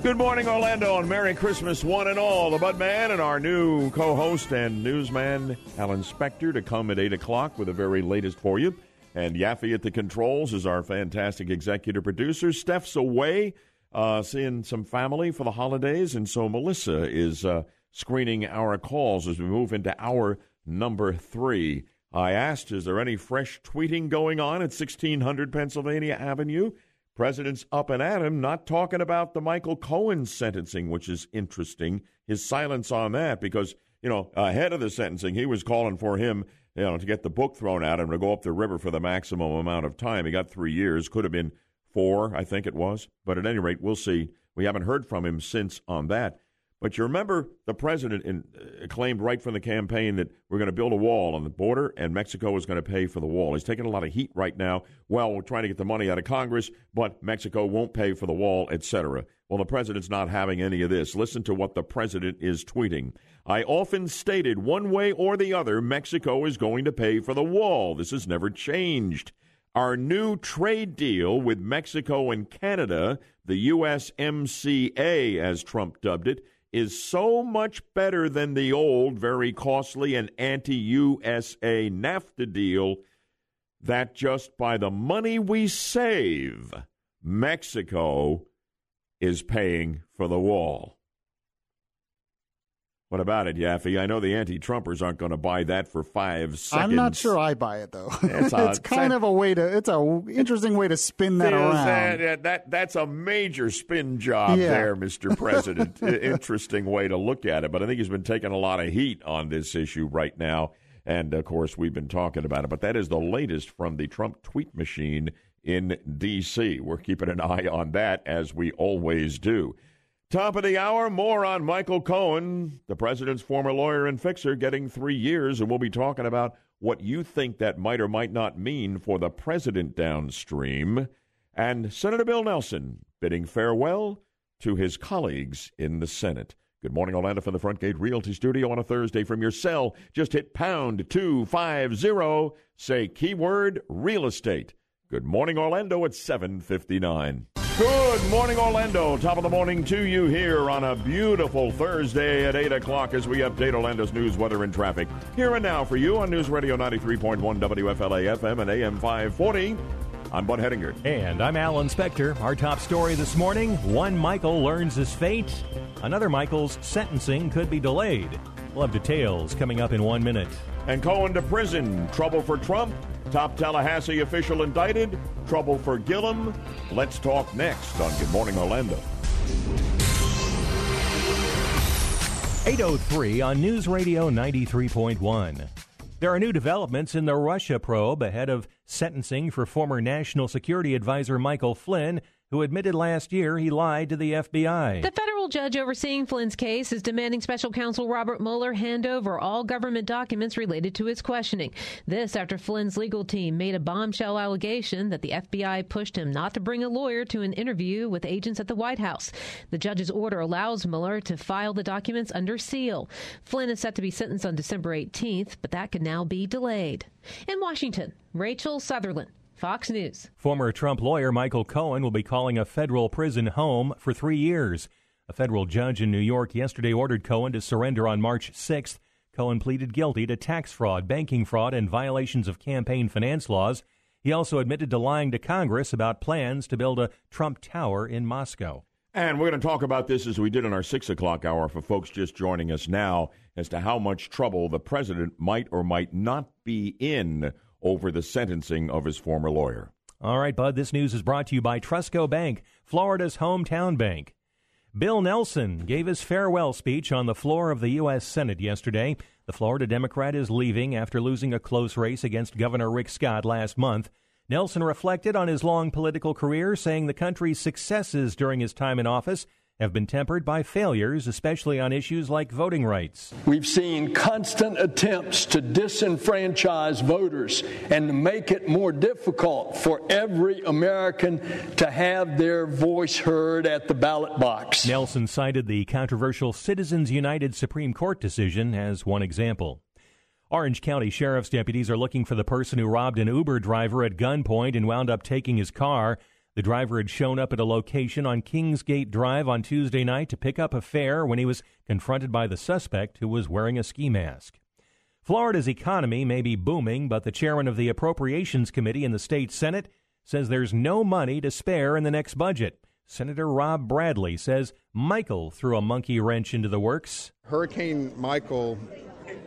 Good morning, Orlando, and Merry Christmas, one and all. The Bud Man and our new co host and newsman, Alan Spector, to come at 8 o'clock with the very latest for you. And Yaffee at the controls is our fantastic executive producer. Steph's away, uh, seeing some family for the holidays, and so Melissa is uh, screening our calls as we move into hour number three. I asked, is there any fresh tweeting going on at 1600 Pennsylvania Avenue? President's up and at him, not talking about the Michael Cohen sentencing, which is interesting. His silence on that, because, you know, ahead of the sentencing, he was calling for him, you know, to get the book thrown at him to go up the river for the maximum amount of time. He got three years, could have been four, I think it was. But at any rate, we'll see. We haven't heard from him since on that. But you remember the president in, uh, claimed right from the campaign that we're going to build a wall on the border and Mexico is going to pay for the wall. He's taking a lot of heat right now. Well, we're trying to get the money out of Congress, but Mexico won't pay for the wall, etc. Well, the president's not having any of this. Listen to what the president is tweeting. I often stated one way or the other, Mexico is going to pay for the wall. This has never changed. Our new trade deal with Mexico and Canada, the USMCA, as Trump dubbed it, is so much better than the old, very costly and anti USA NAFTA deal that just by the money we save, Mexico is paying for the wall. What about it, Yaffee? I know the anti-Trumpers aren't going to buy that for five seconds. I'm not sure I buy it though. It's <laughs> It's, a- kind of a way to. It's a interesting way to spin that around. that- that- that- that's a major spin job Yeah. there, Mr. <laughs> President. Interesting way to look at it, but I think he's been taking a lot of heat on this issue right now. And of course, we've been talking about it, but that is the latest from the Trump tweet machine in D.C. We're keeping an eye on that as we always do. Top of the hour, more on Michael Cohen, the president's former lawyer and fixer, getting three years, and we'll be talking about what you think that might or might not mean for the president downstream. And Senator Bill Nelson bidding farewell to his colleagues in the Senate. Good morning, Orlando, from the Front Gate Realty Studio on a Thursday from your cell. Just hit pound 250, say keyword real estate. Good morning, Orlando, at 759. Good morning, Orlando. Top of the morning to you here on a beautiful Thursday at 8 o'clock as we update Orlando's news, weather, and traffic. Here and now for you on News Radio 93.1 WFLA FM and AM 540. I'm Bud Hedinger. And I'm Alan Spector. Our top story this morning one Michael learns his fate, another Michael's sentencing could be delayed. We'll have details coming up in one minute. And Cohen to prison. Trouble for Trump. Top Tallahassee official indicted. trouble for Gillum? Let's talk next on Good Morning Orlando. 803 on News Radio 93.1. There are new developments in the Russia probe ahead of sentencing for former National Security Advisor Michael Flynn, who admitted last year he lied to the FBI. The federal judge overseeing Flynn's case is demanding special counsel Robert Mueller hand over all government documents related to his questioning. This after Flynn's legal team made a bombshell allegation that the FBI pushed him not to bring a lawyer to an interview with agents at the White House. The judge's order allows Mueller to file the documents under seal. Flynn is set to be sentenced on December 18th, but that could now be delayed. In Washington, Rachel Sutherland. Fox News. Former Trump lawyer Michael Cohen will be calling a federal prison home for three years. A federal judge in New York yesterday ordered Cohen to surrender on March 6th. Cohen pleaded guilty to tax fraud, banking fraud, and violations of campaign finance laws. He also admitted to lying to Congress about plans to build a Trump Tower in Moscow. And we're going to talk about this as we did in our six o'clock hour for folks just joining us now as to how much trouble the president might or might not be in over the sentencing of his former lawyer. All right, Bud, this news is brought to you by TrustCo Bank, Florida's hometown bank. Bill Nelson gave his farewell speech on the floor of the U.S. Senate yesterday. The Florida Democrat is leaving after losing a close race against Governor Rick Scott last month. Nelson reflected on his long political career, saying the country's successes during his time in office have been tempered by failures, especially on issues like voting rights. We've seen constant attempts to disenfranchise voters and to make it more difficult for every American to have their voice heard at the ballot box. Nelson cited the controversial Citizens United Supreme Court decision as one example. Orange County Sheriff's deputies are looking for the person who robbed an Uber driver at gunpoint and wound up taking his car. The driver had shown up at a location on Kingsgate Drive on Tuesday night to pick up a fare when he was confronted by the suspect who was wearing a ski mask. Florida's economy may be booming, but the chairman of the Appropriations Committee in the state Senate says there's no money to spare in the next budget. Senator Rob Bradley says Michael threw a monkey wrench into the works. Hurricane Michael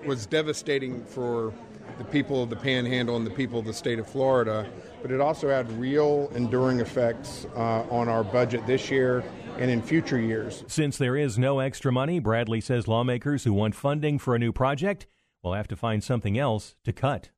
was devastating for the people of the panhandle and the people of the state of Florida, but it also had real enduring effects uh, on our budget this year and in future years. Since there is no extra money, Bradley says lawmakers who want funding for a new project will have to find something else to cut.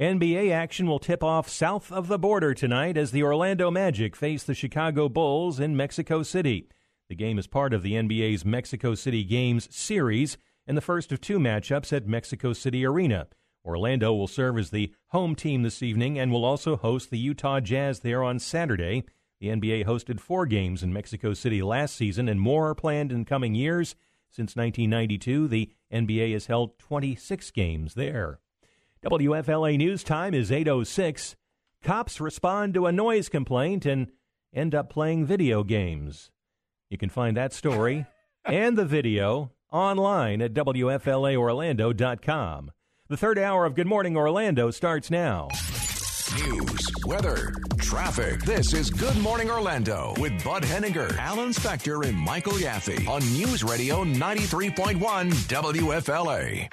NBA action will tip off south of the border tonight as the Orlando Magic face the Chicago Bulls in Mexico City. The game is part of the NBA's Mexico City Games series and the first of two matchups at Mexico City Arena. Orlando will serve as the home team this evening and will also host the Utah Jazz there on Saturday. The NBA hosted four games in Mexico City last season, and more are planned in coming years. Since 1992, the NBA has held 26 games there. WFLA News Time is 8.06. Cops respond to a noise complaint and end up playing video games. You can find that story <laughs> and the video online at WFLAOrlando.com. The third hour of Good Morning Orlando starts now. News, weather, traffic. This is Good Morning Orlando with Bud Hedinger, Alan Spector, and Michael Yaffee on News Radio 93.1 WFLA.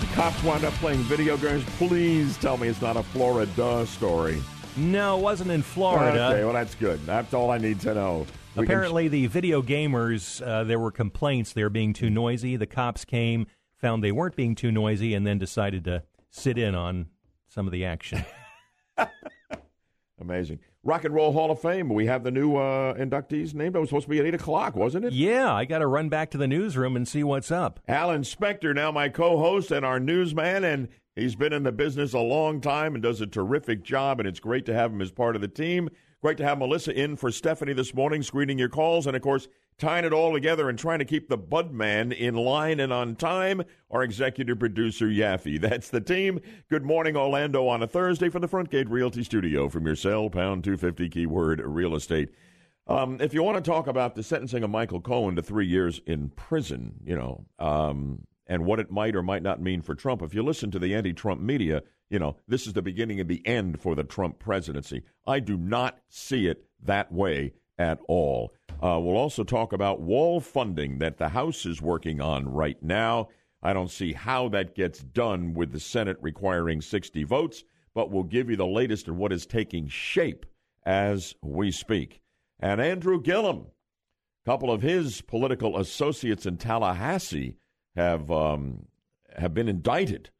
The Cops wound up playing video games. Please tell me it's not a Florida story. No, it wasn't in Florida. Okay, well, that's good. That's all I need to know. We can- Apparently, the video gamers, uh, there were complaints they were being too noisy. The cops came, found they weren't being too noisy, and then decided to sit in on some of the action. <laughs> Amazing. Rock and Roll Hall of Fame. We have the new uh, inductees named. It was supposed to be at 8 o'clock, wasn't it? yeah, I got to run back to the newsroom and see what's up. Alan Spector, now my co host and our newsman, and he's been in the business a long time and does a terrific job, and it's great to have him as part of the team. Great to have Melissa in for Stephanie this morning, screening your calls, and of course, tying it all together and trying to keep the Bud Man in line and on time. Our executive producer, Yaffee. <laughs> That's the team. Good morning, Orlando, on a Thursday from the Frontgate Realty Studio from your cell, pound 250 keyword real estate. Um, if you want to talk about the sentencing of Michael Cohen to three years in prison, you know, um, and what it might or might not mean for Trump, if you listen to the anti Trump media, you know, this is the beginning of the end for the Trump presidency. I do not see it that way at all. Uh, we'll also talk about wall funding that the House is working on right now. I don't see how that gets done with the Senate requiring 60 votes, but we'll give you the latest in what is taking shape as we speak. And Andrew Gillum, a couple of his political associates in Tallahassee have um, have been indicted.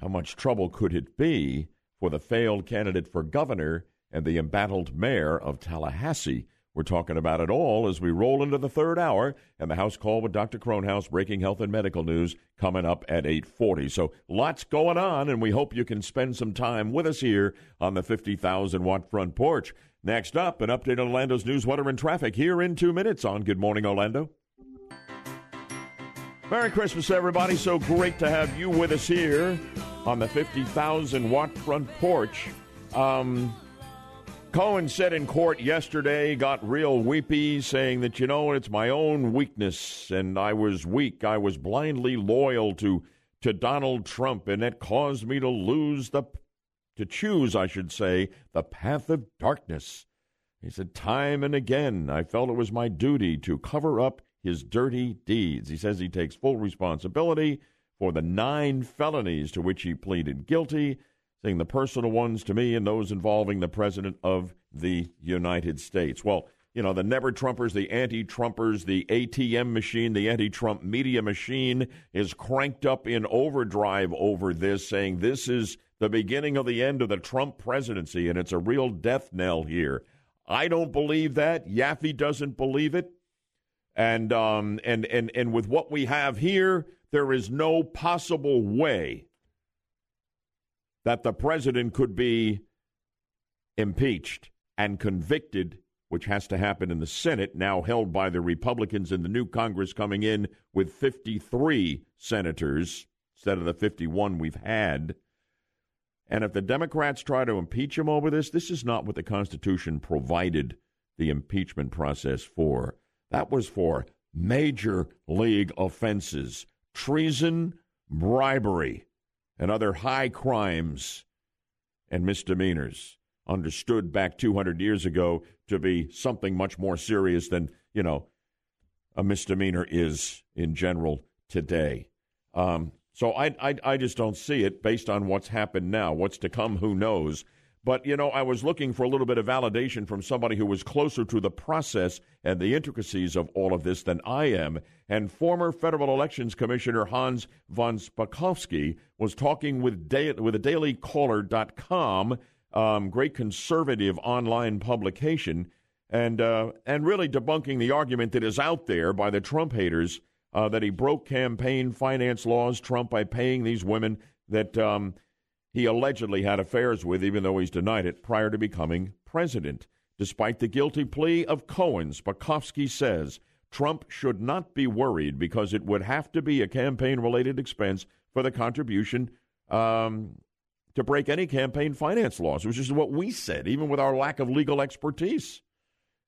How much trouble could it be for the failed candidate for governor and the embattled mayor of Tallahassee? We're talking about it all as we roll into the third hour and the House call with Dr. Kronhaus breaking health and medical news coming up at 8:40. So lots going on and we hope you can spend some time with us here on the 50,000 watt front porch. Next up, an update on Orlando's news, weather, and traffic here in 2 minutes on Good Morning Orlando. Merry Christmas, everybody. So great to have you with us here on the 50,000 watt front porch. Um, Cohen said in court yesterday, got real weepy, saying that, you know, it's my own weakness and I was weak. I was blindly loyal to, to Donald Trump and it caused me to lose the, to choose, I should say, the path of darkness. He said, time and again, I felt it was my duty to cover up his dirty deeds. He says he takes full responsibility for the nine felonies to which he pleaded guilty, saying the personal ones to me and those involving the President of the United States. Well, you know, the never Trumpers, the anti Trumpers, the ATM machine, the anti Trump media machine is cranked up in overdrive over this, saying this is the beginning of the end of the Trump presidency, and it's a real death knell here. I don't believe that. Yaffee doesn't believe it. And um, and and and with what we have here, there is no possible way that the president could be impeached and convicted, which has to happen in the Senate, now held by the Republicans in the new Congress coming in with 53 senators instead of the 51 we've had. And if the Democrats try to impeach him over this, this is not what the Constitution provided the impeachment process for. That was for major league offenses treason, bribery, and other high crimes and misdemeanors, understood back 200 years ago to be something much more serious than, you know, a misdemeanor is in general today. Um, so I, I, I just don't see it based on what's happened now. What's to come, who knows? But, you know, I was looking for a little bit of validation from somebody who was closer to the process and the intricacies of all of this than I am. And former Federal Elections Commissioner Hans von Spakovsky was talking with, da- with a dailycaller.com, um, great conservative online publication, and, uh, and really debunking the argument that is out there by the Trump haters uh, that he broke campaign finance laws, Trump, by paying these women that. Um, he allegedly had affairs with, even though he's denied it, prior to becoming president. Despite the guilty plea of Cohen, Spakovsky says Trump should not be worried because it would have to be a campaign related expense for the contribution um, to break any campaign finance laws, which is what we said, even with our lack of legal expertise.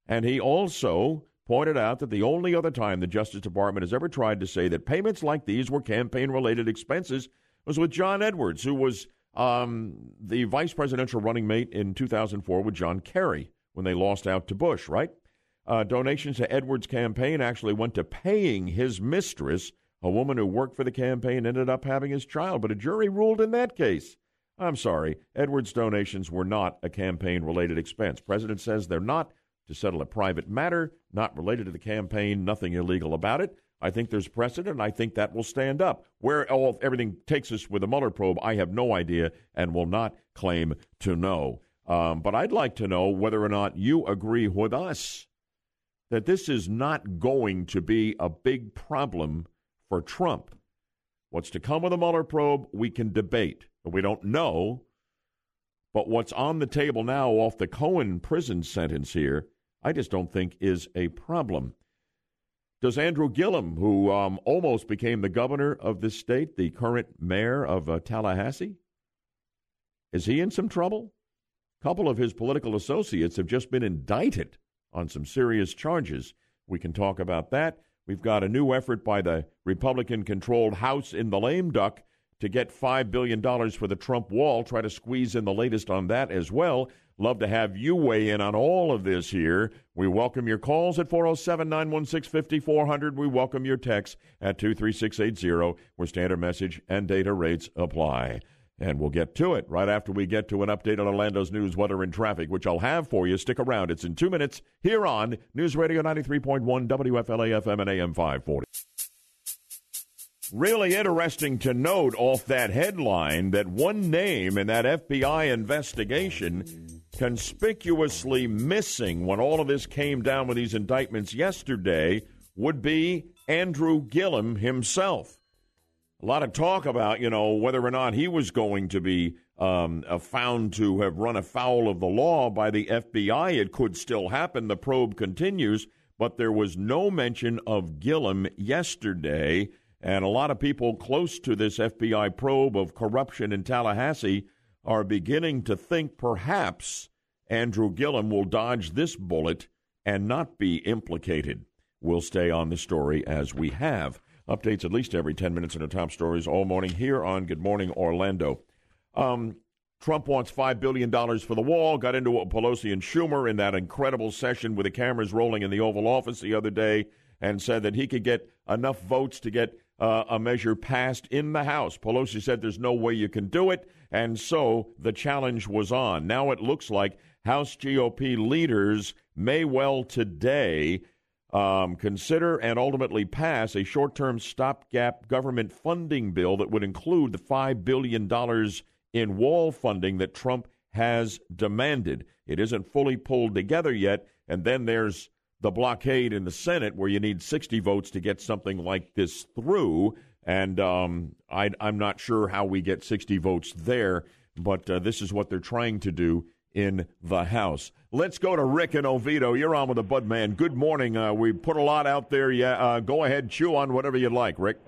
And he also pointed out that the only other time the Justice Department has ever tried to say that payments like these were campaign related expenses was with John Edwards, who was um, the vice presidential running mate in 2004 with John Kerry when they lost out to Bush, right? Uh, donations to Edwards' campaign actually went to paying his mistress, a woman who worked for the campaign, ended up having his child, but a jury ruled in that case. I'm sorry, Edwards' donations were not a campaign related expense. President says they're not to settle a private matter, not related to the campaign, nothing illegal about it. I think there's precedent, I think that will stand up. Where all everything takes us with the Mueller probe, I have no idea and will not claim to know. Um, but I'd like to know whether or not you agree with us that this is not going to be a big problem for Trump. What's to come with the Mueller probe, we can debate. We don't know. But what's on the table now off the Cohen prison sentence here, I just don't think is a problem. Does Andrew Gillum, who um, almost became the governor of this state, the current mayor of uh, Tallahassee, is he in some trouble? A couple of his political associates have just been indicted on some serious charges. We can talk about that. We've got a new effort by the Republican controlled House in the lame duck to get $5 billion for the Trump wall. Try to squeeze in the latest on that as well. Love to have you weigh in on all of this here. We welcome your calls at 407 916 5400. We welcome your texts at 23680, where standard message and data rates apply. And we'll get to it right after we get to an update on Orlando's news, weather, and traffic, which I'll have for you. Stick around. It's in two minutes here on News Radio 93.1 WFLA FM and AM 540. Really interesting to note off that headline that one name in that FBI investigation conspicuously missing when all of this came down with these indictments yesterday would be Andrew Gillum himself. A lot of talk about, you know, whether or not he was going to be um, uh, found to have run afoul of the law by the FBI. It could still happen. The probe continues, but there was no mention of Gillum yesterday. And a lot of people close to this FBI probe of corruption in Tallahassee are beginning to think perhaps Andrew Gillum will dodge this bullet and not be implicated. We'll stay on the story as we have. Updates at least every 10 minutes in the top stories all morning here on Good Morning Orlando. Um, Trump wants $5 billion for the wall, got into Pelosi and Schumer in that incredible session with the cameras rolling in the Oval Office the other day and said that he could get enough votes to get uh, a measure passed in the House. Pelosi said there's no way you can do it, and so the challenge was on. Now it looks like House GOP leaders may well today um, consider and ultimately pass a short term stopgap government funding bill that would include the $5 billion in wall funding that Trump has demanded. It isn't fully pulled together yet, and then there's the blockade in the Senate where you need 60 votes to get something like this through. And um, I, am not sure how we get 60 votes there, but uh, this is what they're trying to do in the House. Let's go to Rick and Oviedo. You're on with the Bud Man. Good morning. Uh, we put a lot out there. Yeah, uh, go ahead, chew on whatever you'd like, Rick.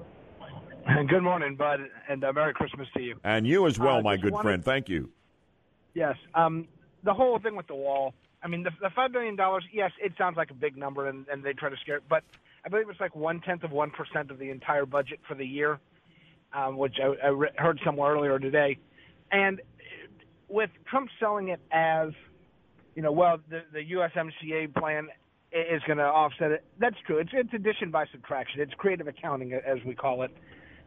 <laughs> Good morning, Bud, and uh, Merry Christmas to you. And you as well, Uh, my good wanted- friend. Thank you. Yes. Um, the whole thing with the wall. I mean, the, the five billion dollars. Yes, it sounds like a big number, and, and they try to scare. it, But I believe it's like one tenth of one percent of the entire budget for the year, um, which I, I re- heard somewhere earlier today. And with Trump selling it as, you know, well, the the USMCA plan is going to offset it. That's true. It's it's addition by subtraction. It's creative accounting, as we call it.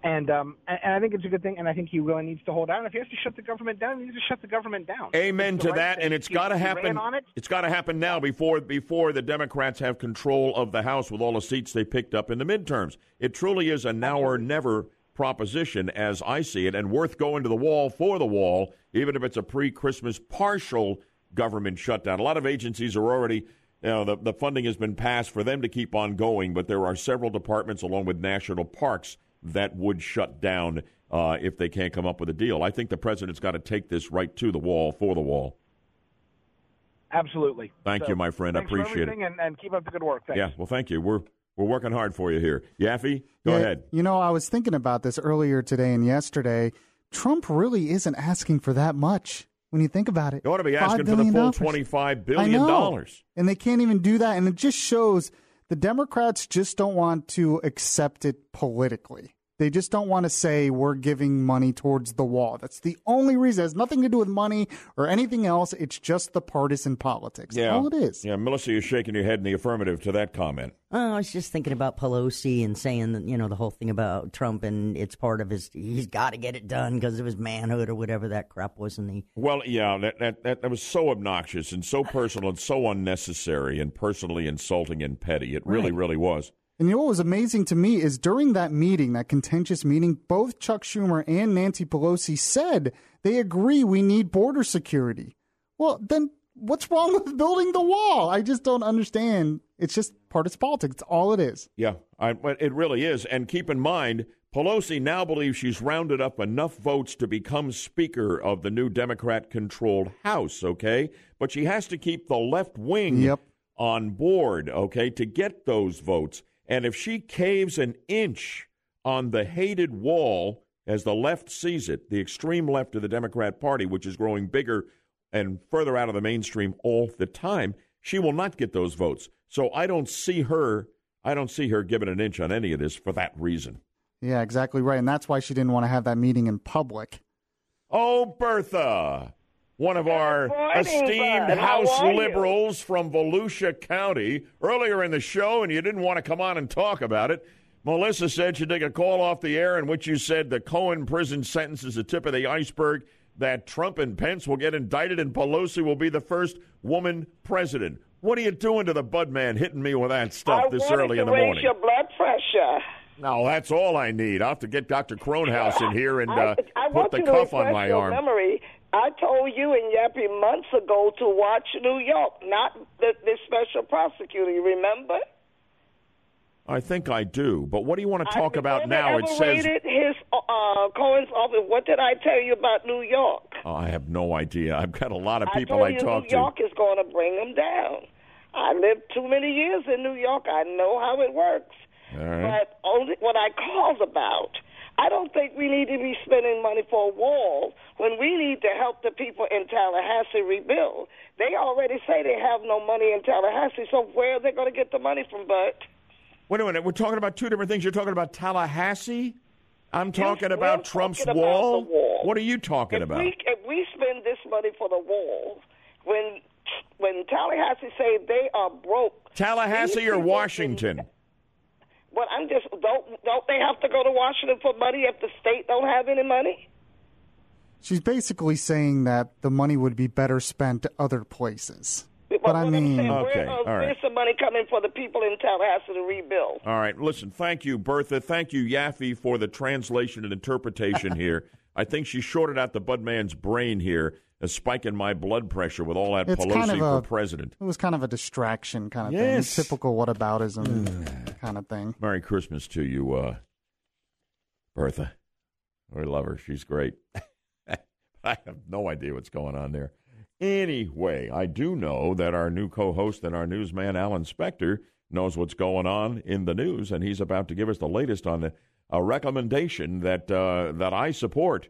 And um, and and I think it's a good thing. And I think he really needs to hold out. And If he has to shut the government down, he needs to shut the government down. Amen to right that, thing. and it's got to happen. on it. It's got to happen now before before the Democrats have control of the House with all the seats they picked up in the midterms. It truly is a now or never proposition, as I see it, and worth going to the wall for the wall, even if it's a pre-Christmas partial government shutdown. A lot of agencies are already. You know, the, the funding has been passed for them to keep on going, but there are several departments, along with national parks, that would shut down uh, if they can't come up with a deal. I think the president's got to take this right to the wall for the wall. Absolutely. Thank So, you, my friend. I thanks for appreciate it. And, and keep up the good work. Thanks. Yeah, well, thank you. We're we're working hard for you here. Yaffee, go Yeah, ahead. You know, I was thinking about this earlier today and yesterday. Trump really isn't asking for that much when you think about it. You ought to be asking for the billion full dollars. twenty-five I billion know. dollars. And they can't even do that. And it just shows the Democrats just don't want to accept it politically. They just don't want to say we're giving money towards the wall. That's the only reason. It has nothing to do with money or anything else. It's just the partisan politics. Yeah, all it is. Yeah, Melissa, you're shaking your head in the affirmative to that comment. Oh, I was just thinking about Pelosi and saying that, you know, the whole thing about Trump and it's part of his, he's got to get it done because of his manhood or whatever that crap was in the. Well, yeah, that, that that that was so obnoxious and so personal and so unnecessary and personally insulting and petty. It really, Right. really was. And you know what was amazing to me is during that meeting, that contentious meeting, both Chuck Schumer and Nancy Pelosi said they agree we need border security. Well, then what's wrong <laughs> with building the wall? I just don't understand. It's just partisan politics. It's all it is. Yeah, I, it really is. And keep in mind, Pelosi now believes she's rounded up enough votes to become Speaker of the new Democrat controlled House, okay? But she has to keep the left wing Yep. on board, okay, to get those votes. And if she caves an inch on the hated wall, as the left sees it, the extreme left of the Democrat Party, which is growing bigger and further out of the mainstream all the time, she will not get those votes. So I don't see her. I don't see her giving an inch on any of this for that reason. Yeah, exactly right. And that's why she didn't want to have that meeting in public. Oh, Bertha, one of our esteemed. House liberals from Volusia County, earlier in the show, and you didn't want to come on and talk about it. Melissa said she'd take a call off the air in which you said the Cohen prison sentence is the tip of the iceberg, that Trump and Pence will get indicted and Pelosi will be the first woman president. What are you doing to the Bud man hitting me with that stuff I this early in the raise morning? your blood pressure. No, that's all I need. I'll have to get Dr. Kronhaus in here and uh, I, I put the cuff on my arm. memory. I told you and Yappy months ago to watch New York, not the, the special prosecutor. You remember? I think I do. But what do you want to talk about now? It says his uh, Cohen's office. What did I tell you about New York? Oh, I have no idea. I've got a lot of I people told I, you talk New to. New York is going to bring them down. I lived too many years in New York. I know how it works. All right. But only what I called about. I don't think we need to be spending money for a wall when we need to help the people in Tallahassee rebuild. They already say they have no money in Tallahassee, so where are they going to get the money from, Bud? Wait a minute. We're talking about two different things. You're talking about Tallahassee. I'm talking about Trump's talking wall. the wall. What are you talking if about? We, if we spend this money for the wall, when when Tallahassee say they are broke, Tallahassee or Washington? But I'm just don't don't they have to go to Washington for money if the state don't have any money? She's basically saying that the money would be better spent other places. But, what I mean, saying, Okay, where, uh, all right. where's the money coming for the people in Tallahassee to rebuild? All right. Listen, thank you, Bertha. Thank you, Yaffee, for the translation and interpretation here. <laughs> I think she shorted out the Budman's brain here, uh, in my blood pressure with all that it's Pelosi kind of for a president. It was kind of a distraction kind of Yes. thing, typical whataboutism kind of thing. Merry Christmas to you, uh, Bertha. We love her. She's great. <laughs> I have no idea what's going on there. Anyway, I do know that our new co host and our newsman, Alan Spector, knows what's going on in the news, and he's about to give us the latest on the, a recommendation that, uh, that I support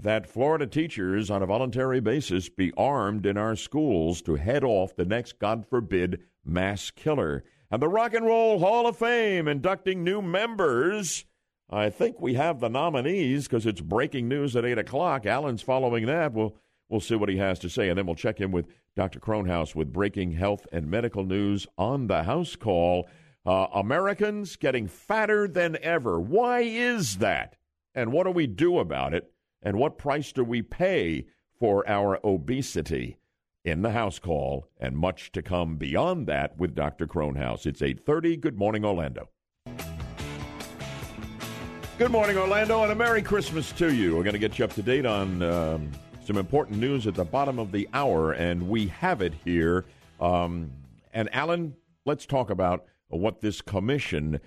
that Florida teachers, on a voluntary basis, be armed in our schools to head off the next, God forbid, mass killer. And the Rock and Roll Hall of Fame inducting new members. I think we have the nominees because it's breaking news at 8 o'clock. Alan's following that. We'll, we'll see what he has to say, and then we'll check in with Dr. Kronhaus with breaking health and medical news on the house call. Uh, Americans getting fatter than ever. Why is that? And what do we do about it? And what price do we pay for our obesity? In the house call, and much to come beyond that with Dr. Kronhaus. It's 8:30. Good morning, Orlando. Good morning, Orlando, and a Merry Christmas to you. We're going to get you up to date on um, some important news at the bottom of the hour, and we have it here. Um, and Alan, let's talk about what this commission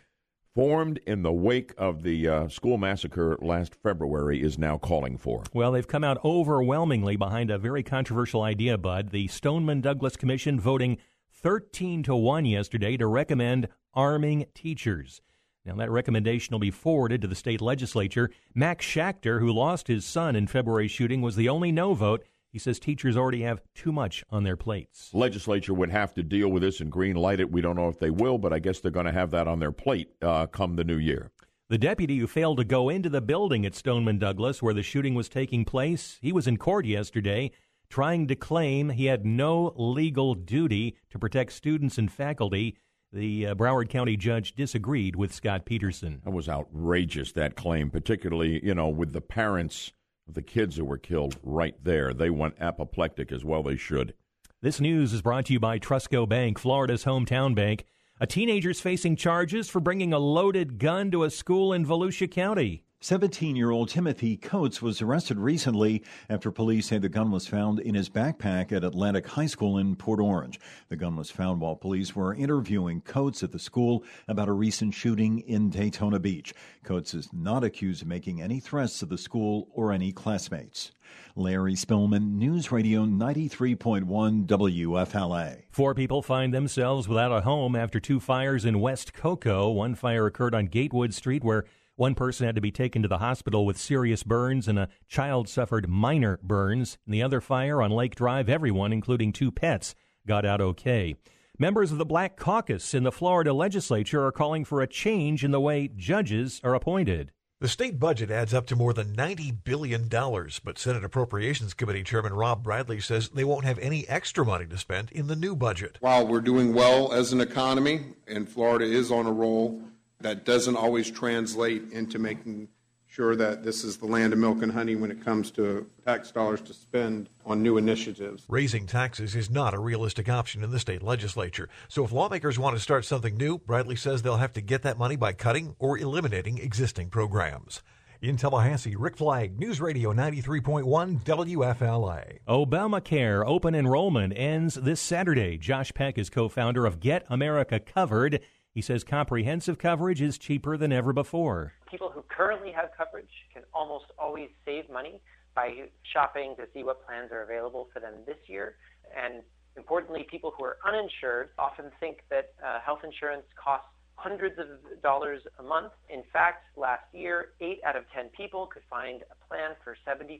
formed in the wake of the uh, school massacre last February is now calling for. Well, they've come out overwhelmingly behind a very controversial idea, Bud. The Stoneman Douglas Commission voting 13 to 1 yesterday to recommend arming teachers. Now, that recommendation will be forwarded to the state legislature. Max Schachter, who lost his son in February's shooting, was the only no vote. He says teachers already have too much on their plates. Legislature would have to deal with this and green light it. We don't know if they will, but I guess they're going to have that on their plate uh, come the new year. The deputy who failed to go into the building at Stoneman Douglas where the shooting was taking place, he was in court yesterday trying to claim he had no legal duty to protect students and faculty. The uh, Broward County judge disagreed with Scot Peterson. That was outrageous, that claim, particularly, you know, with the parents the kids who were killed right there. They went apoplectic as well they should. This news is brought to you by TrustCo Bank, Florida's hometown bank. A teenager's facing charges for bringing a loaded gun to a school in Volusia County. 17 year old Timothy Coates was arrested recently after police say the gun was found in his backpack at Atlantic High School in Port Orange. The gun was found while police were interviewing Coates at the school about a recent shooting in Daytona Beach. Coates is not accused of making any threats to the school or any classmates. Larry Spillman, News Radio 93.1 WFLA. Four people find themselves without a home after two fires in West Cocoa. One fire occurred on Gatewood Street, where one person had to be taken to the hospital with serious burns, and a child suffered minor burns. In the other fire on Lake Drive, everyone, including two pets, got out okay. Members of the Black Caucus in the Florida legislature are calling for a change in the way judges are appointed. The state budget adds up to more than $90 billion, but Senate Appropriations Committee Chairman Rob Bradley says they won't have any extra money to spend in the new budget. While we're doing well as an economy, and Florida is on a roll, That doesn't always translate into making sure that this is the land of milk and honey when it comes to tax dollars to spend on new initiatives. Raising taxes is not a realistic option in the state legislature. So if lawmakers want to start something new, Bradley says they'll have to get that money by cutting or eliminating existing programs. In Tallahassee, Rick Flagg, News Radio 93.1 WFLA. Obamacare open enrollment ends this Saturday. Josh Peck is co founder of Get America Covered. He says comprehensive coverage is cheaper than ever before. People who currently have coverage can almost always save money by shopping to see what plans are available for them this year. And importantly, people who are uninsured often think that uh, health insurance costs hundreds of dollars a month. In fact, last year, 8 out of 10 people could find a plan for $75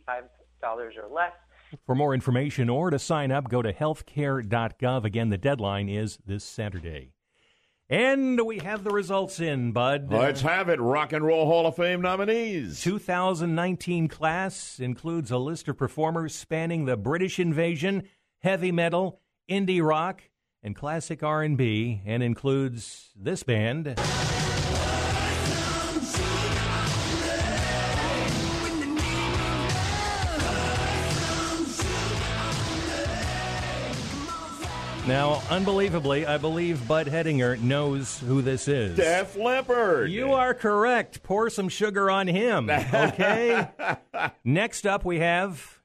or less. For more information or to sign up, go to healthcare.gov. Again, the deadline is this Saturday. And we have the results in, Bud. Let's have it. Rock and Roll Hall of Fame nominees. 2019 class includes a list of performers spanning the British invasion, heavy metal, indie rock, and classic R&B and includes this band. Now, unbelievably, I believe Bud Hedinger knows who this is. Def Leppard. You are correct. Pour some sugar on him, okay? <laughs> Next up, we have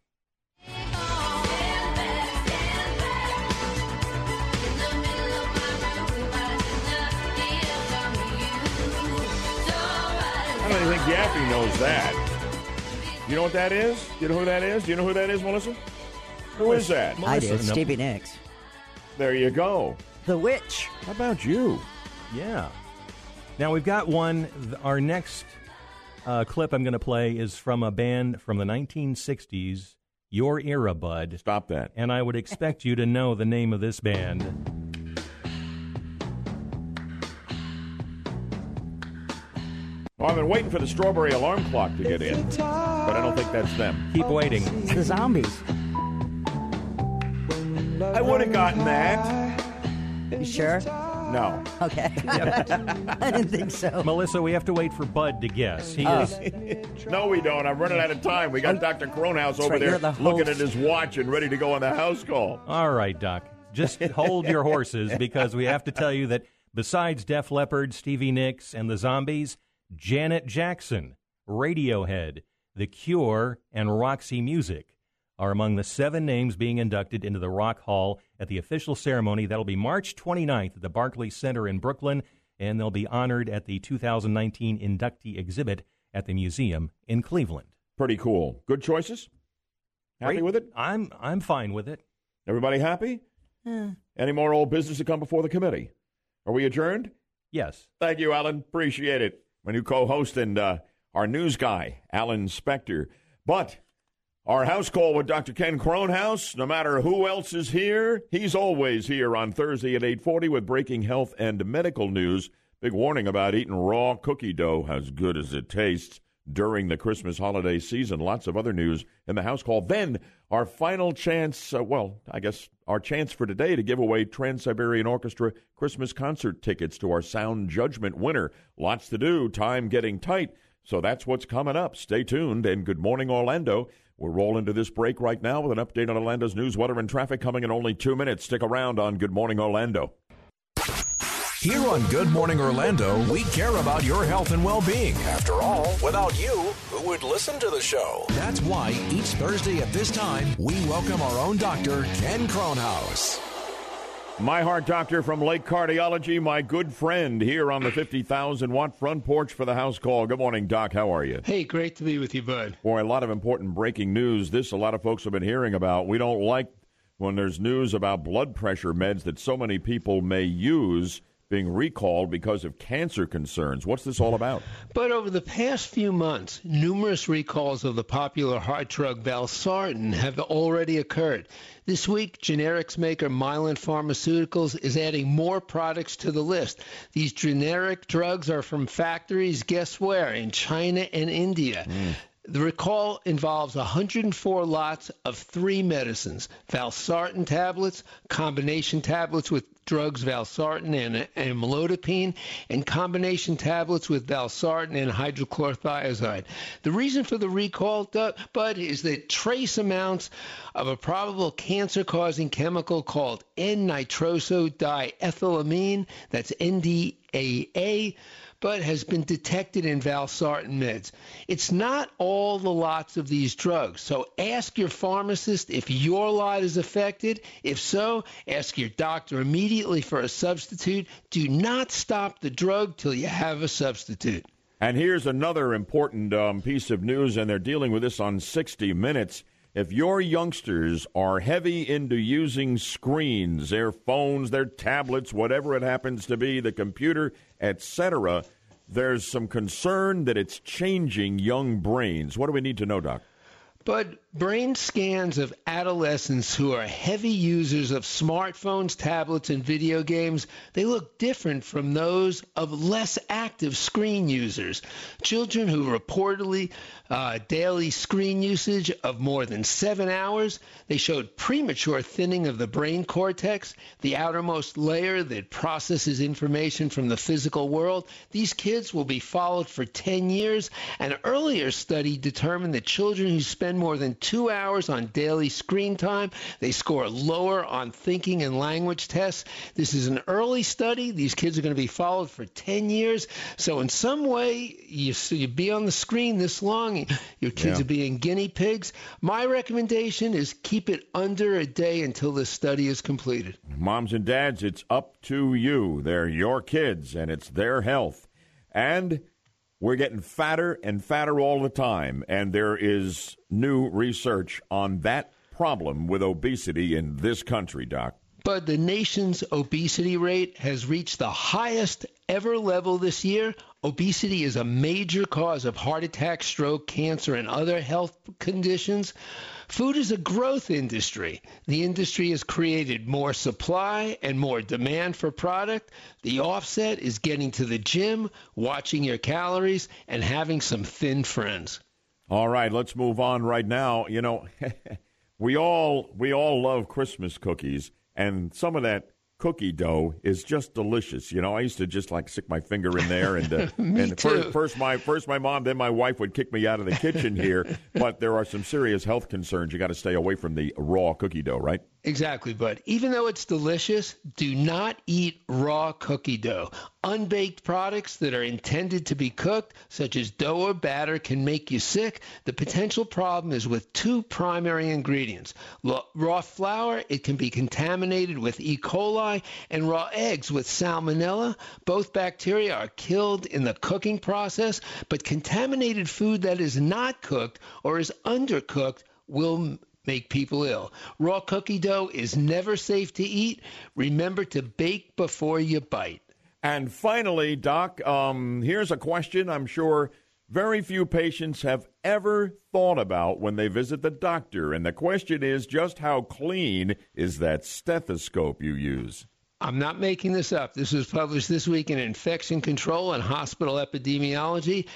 I don't even think Yaffee knows that. You know what that is? You know who that is? Do you know who that is, Melissa? Who is that? I do. Stevie Nicks. There you go. The Witch. How about you? Yeah. Now we've got one. Our next uh, clip I'm going to play is from a band from the 1960s, your era, Bud. Stop that. And I would expect you to know the name of this band. Well, I've been waiting for the strawberry alarm clock to get in, but I don't think that's them. Keep waiting. It's the zombies. I would have gotten that. You sure? No. Okay. <laughs> I didn't think so. Melissa, we have to wait for Bud to guess. He Oh. is. <laughs> No, we don't. I'm running out of time. We got Dr. Kronhaus over right, there you're the looking at host. his watch and ready to go on the house call. All right, Doc. Just hold your horses because we have to tell you that besides Def Leppard, Stevie Nicks, and the Zombies, Janet Jackson, Radiohead, The Cure, and Roxy Music are among the seven names being inducted into the Rock Hall at the official ceremony. That'll be March 29th at the Barclays Center in Brooklyn, and they'll be honored at the 2019 inductee exhibit at the museum in Cleveland. Pretty cool. Good choices? Happy Great. with it? I'm I'm fine with it. Everybody happy? Eh. Any more old business to come before the committee? Are we adjourned? Yes. Thank you, Alan. Appreciate it. My new co-host and uh, our news guy, Alan Spector. But our house call with Dr. Ken Kronhaus, no matter who else is here, he's always here on Thursday at 840 with breaking health and medical news. Big warning about eating raw cookie dough, as good as it tastes, during the Christmas holiday season. Lots of other news in the house call. Then our final chance, uh, well, I guess our chance for today to give away Trans Siberian Orchestra Christmas concert tickets to our Sound Judgment winner. Lots to do, time getting tight. So that's what's coming up. Stay tuned and good morning, Orlando. We're rolling to this break right now with an update on Orlando's news, weather, and traffic coming in only two minutes. Stick around on Good Morning Orlando. Here on Good Morning Orlando, we care about your health and well being. After all, without you, who would listen to the show? That's why each Thursday at this time, we welcome our own doctor, Ken Kronhaus. My heart doctor from Lake Cardiology, my good friend here on the 50,000 watt front porch for the house call. Good morning, Doc. How are you? Hey, great to be with you, Bud. Boy, a lot of important breaking news. This a lot of folks have been hearing about. We don't like when there's news about blood pressure meds that so many people may use being recalled because of cancer concerns. What's this all about? But over the past few months, numerous recalls of the popular heart drug Valsartan have already occurred. This week, generics maker Mylan Pharmaceuticals is adding more products to the list. These generic drugs are from factories, guess where? In China and India. Hmm. The recall involves 104 lots of three medicines valsartan tablets, combination tablets with drugs valsartan and amlodipine, and combination tablets with valsartan and hydrochlorothiazide. The reason for the recall, Bud, is that trace amounts of a probable cancer causing chemical called N nitrosodiethylamine, that's NDAA but has been detected in valsartan meds. It's not all the lots of these drugs. So ask your pharmacist if your lot is affected. If so, ask your doctor immediately for a substitute. Do not stop the drug till you have a substitute. And here's another important um, piece of news, and they're dealing with this on 60 Minutes. If your youngsters are heavy into using screens, their phones, their tablets, whatever it happens to be, the computer, etc., there's some concern that it's changing young brains. What do we need to know, Doc? But brain scans of adolescents who are heavy users of smartphones, tablets, and video games, they look different from those of less active screen users. Children who reportedly uh, daily screen usage of more than seven hours, they showed premature thinning of the brain cortex, the outermost layer that processes information from the physical world. These kids will be followed for 10 years. An earlier study determined that children who spend more than two hours on daily screen time, they score lower on thinking and language tests. This is an early study. These kids are going to be followed for 10 years. So, in some way, you, so you be on the screen this long, your kids Yeah. are being guinea pigs. My recommendation is keep it under a day until this study is completed. Moms and dads, it's up to you. They're your kids, and it's their health. And we're getting fatter and fatter all the time, and there is new research on that problem with obesity in this country, Doc. But the nation's obesity rate has reached the highest ever level this year. Obesity is a major cause of heart attack, stroke, cancer, and other health conditions. Food is a growth industry. The industry has created more supply and more demand for product. The offset is getting to the gym, watching your calories, and having some thin friends. All right, let's move on right now. You know, <laughs> we all we all love Christmas cookies, and some of that cookie dough is just delicious. You know, I used to just like stick my finger in there, and uh, <laughs> and. First, first my first my mom, then my wife would kick me out of the kitchen here. <laughs> but there are some serious health concerns. You got to stay away from the raw cookie dough, right? Exactly, but even though it's delicious, do not eat raw cookie dough. Unbaked products that are intended to be cooked, such as dough or batter, can make you sick. The potential problem is with two primary ingredients. Raw flour, it can be contaminated with E. coli, and raw eggs with salmonella. Both bacteria are killed in the cooking process, but contaminated food that is not cooked or is undercooked will make people ill. Raw cookie dough is never safe to eat. Remember to bake before you bite. And finally, Doc, um, here's a question I'm sure very few patients have ever thought about when they visit the doctor. And the question is just how clean is that stethoscope you use? I'm not making this up. This was published this week in Infection Control and Hospital Epidemiology.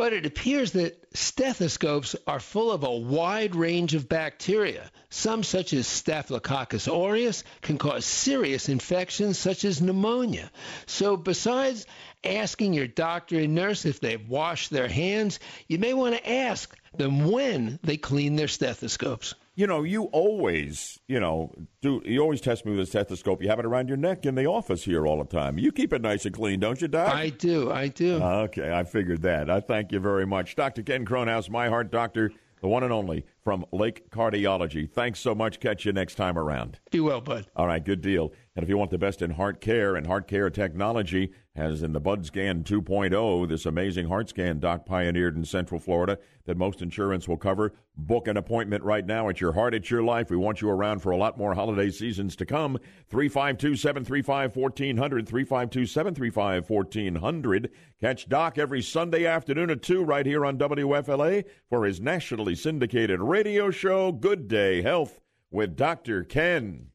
But it appears that stethoscopes are full of a wide range of bacteria. Some, such as Staphylococcus aureus, can cause serious infections such as pneumonia. So, besides asking your doctor and nurse if they've washed their hands, you may want to ask them when they clean their stethoscopes. You know, you always, you know, do you always test me with a stethoscope? You have it around your neck in the office here all the time. You keep it nice and clean, don't you, Doc? I do, I do. Okay, I figured that. I thank you very much. Dr. Ken Kronhaus, my heart doctor, the one and only from Lake Cardiology. Thanks so much. Catch you next time around. Be well, bud. All right, good deal. And if you want the best in heart care and heart care technology, as in the Bud Scan 2.0, this amazing heart scan Doc pioneered in Central Florida that most insurance will cover, book an appointment right now. It's your heart, it's your life. We want you around for a lot more holiday seasons to come. 352 735 1400, 352 735 1400. Catch Doc every Sunday afternoon at 2 right here on WFLA for his nationally syndicated radio show, Good Day Health with Dr. Ken.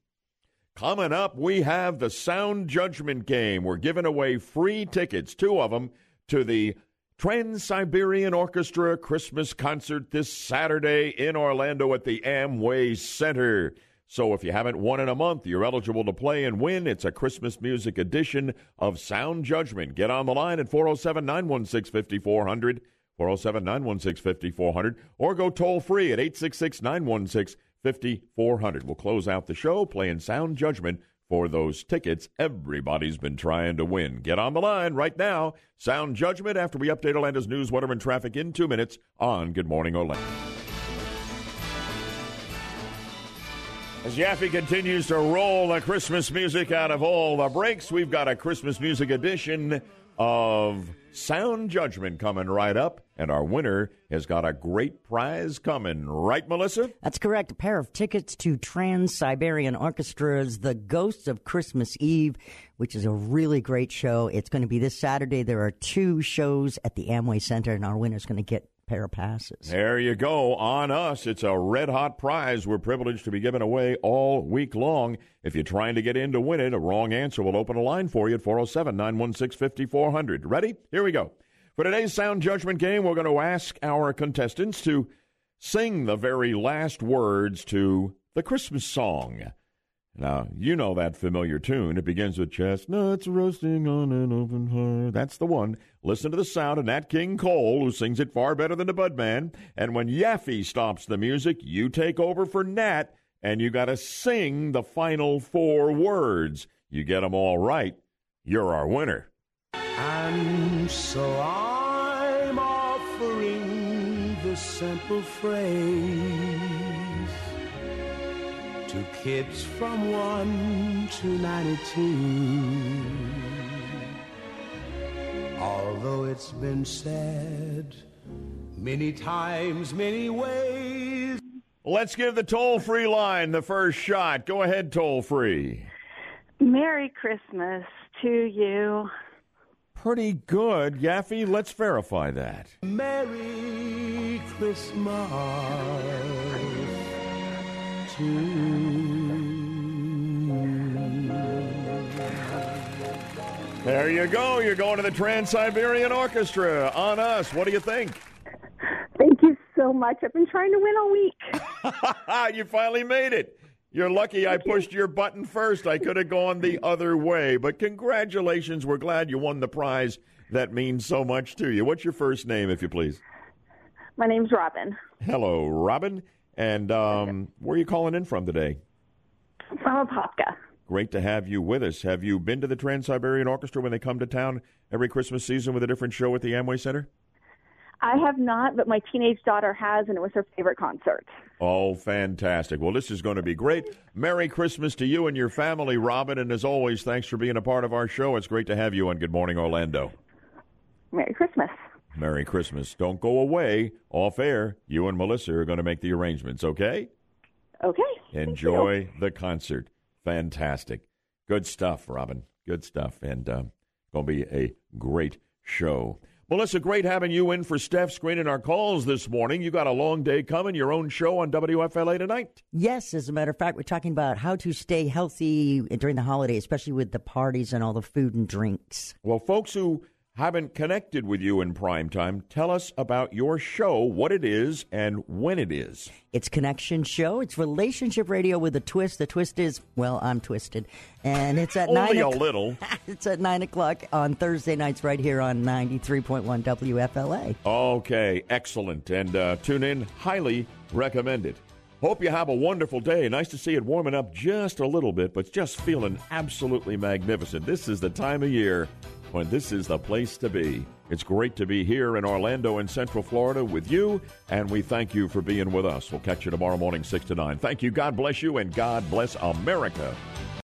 Coming up, we have the Sound Judgment Game. We're giving away free tickets, two of them, to the Trans Siberian Orchestra Christmas concert this Saturday in Orlando at the Amway Center. So if you haven't won in a month, you're eligible to play and win. It's a Christmas music edition of Sound Judgment. Get on the line at 407 916 5400, 407 916 5400, or go toll free at 866 916 5400. We'll close out the show playing Sound Judgment for those tickets everybody's been trying to win. Get on the line right now. Sound Judgment after we update Orlando's news, weather, and traffic in two minutes on Good Morning Orlando. As Yaffee continues to roll the Christmas music out of all the breaks, we've got a Christmas music edition of Sound Judgment coming right up, and our winner has got a great prize coming, right, Melissa? That's correct. A pair of tickets to Trans Siberian Orchestra's The Ghosts of Christmas Eve, which is a really great show. It's going to be this Saturday. There are two shows at the Amway Center, and our winner's going to get a pair of passes. There you go. On us. It's a red hot prize we're privileged to be giving away all week long. If you're trying to get in to win it, a wrong answer will open a line for you at 407 916 5400. Ready? Here we go. For today's Sound Judgment game, we're going to ask our contestants to sing the very last words to the Christmas song. Now, you know that familiar tune. It begins with chestnuts roasting on an open fire. That's the one. Listen to the sound of Nat King Cole, who sings it far better than the Budman. And when Yaffee stops the music, you take over for Nat, and you got to sing the final four words. You get them all right, you're our winner. And so I'm offering the simple phrase to kids from 1 to 92. Although it's been said many times, many ways. Let's give the toll free line the first shot. Go ahead, toll free. Merry Christmas to you. Pretty good. Yaffee, let's verify that. Merry Christmas to There you go. You're going to the Trans Siberian Orchestra on us. What do you think? Thank you so much. I've been trying to win all week. <laughs> you finally made it. You're lucky I pushed your button first. I could have gone the other way. But congratulations. We're glad you won the prize. That means so much to you. What's your first name, if you please? My name's Robin Hello, Robin. And um, where are you calling in from today? from Apopka. Great to have you with us. Have you been to the Trans Siberian Orchestra when they come to town every Christmas season with a different show at the Amway Center? I have not, but my teenage daughter has, and it was her favorite concert. Oh, fantastic. Well, this is going to be great. Merry Christmas to you and your family, Robin. And as always, thanks for being a part of our show. It's great to have you on Good Morning Orlando. Merry Christmas. Merry Christmas. Don't go away. Off air, you and Melissa are going to make the arrangements, okay? Okay. Enjoy the concert. Fantastic. Good stuff, Robin. Good stuff. And uh, going to be a great show. Melissa, great having you in for Steph screening our calls this morning. You got a long day coming, your own show on WFLA tonight. Yes, as a matter of fact, we're talking about how to stay healthy during the holiday, especially with the parties and all the food and drinks. Well, folks who haven't connected with you in prime time, tell us about your show, what it is, and when it is. It's Connection Show. It's relationship radio with a twist. The twist is, well, I'm twisted, and it's at <laughs> Only nine. a little. <laughs> it's at nine o'clock on Thursday nights, right here on ninety three point one WFLA. Okay, excellent. And uh, tune in, highly recommended. Hope you have a wonderful day. Nice to see it warming up just a little bit, but just feeling absolutely magnificent. This is the time of year when this is the place to be. It's great to be here in Orlando in Central Florida with you, and we thank you for being with us. We'll catch you tomorrow morning, 6 to 9. Thank you. God bless you, and God bless America.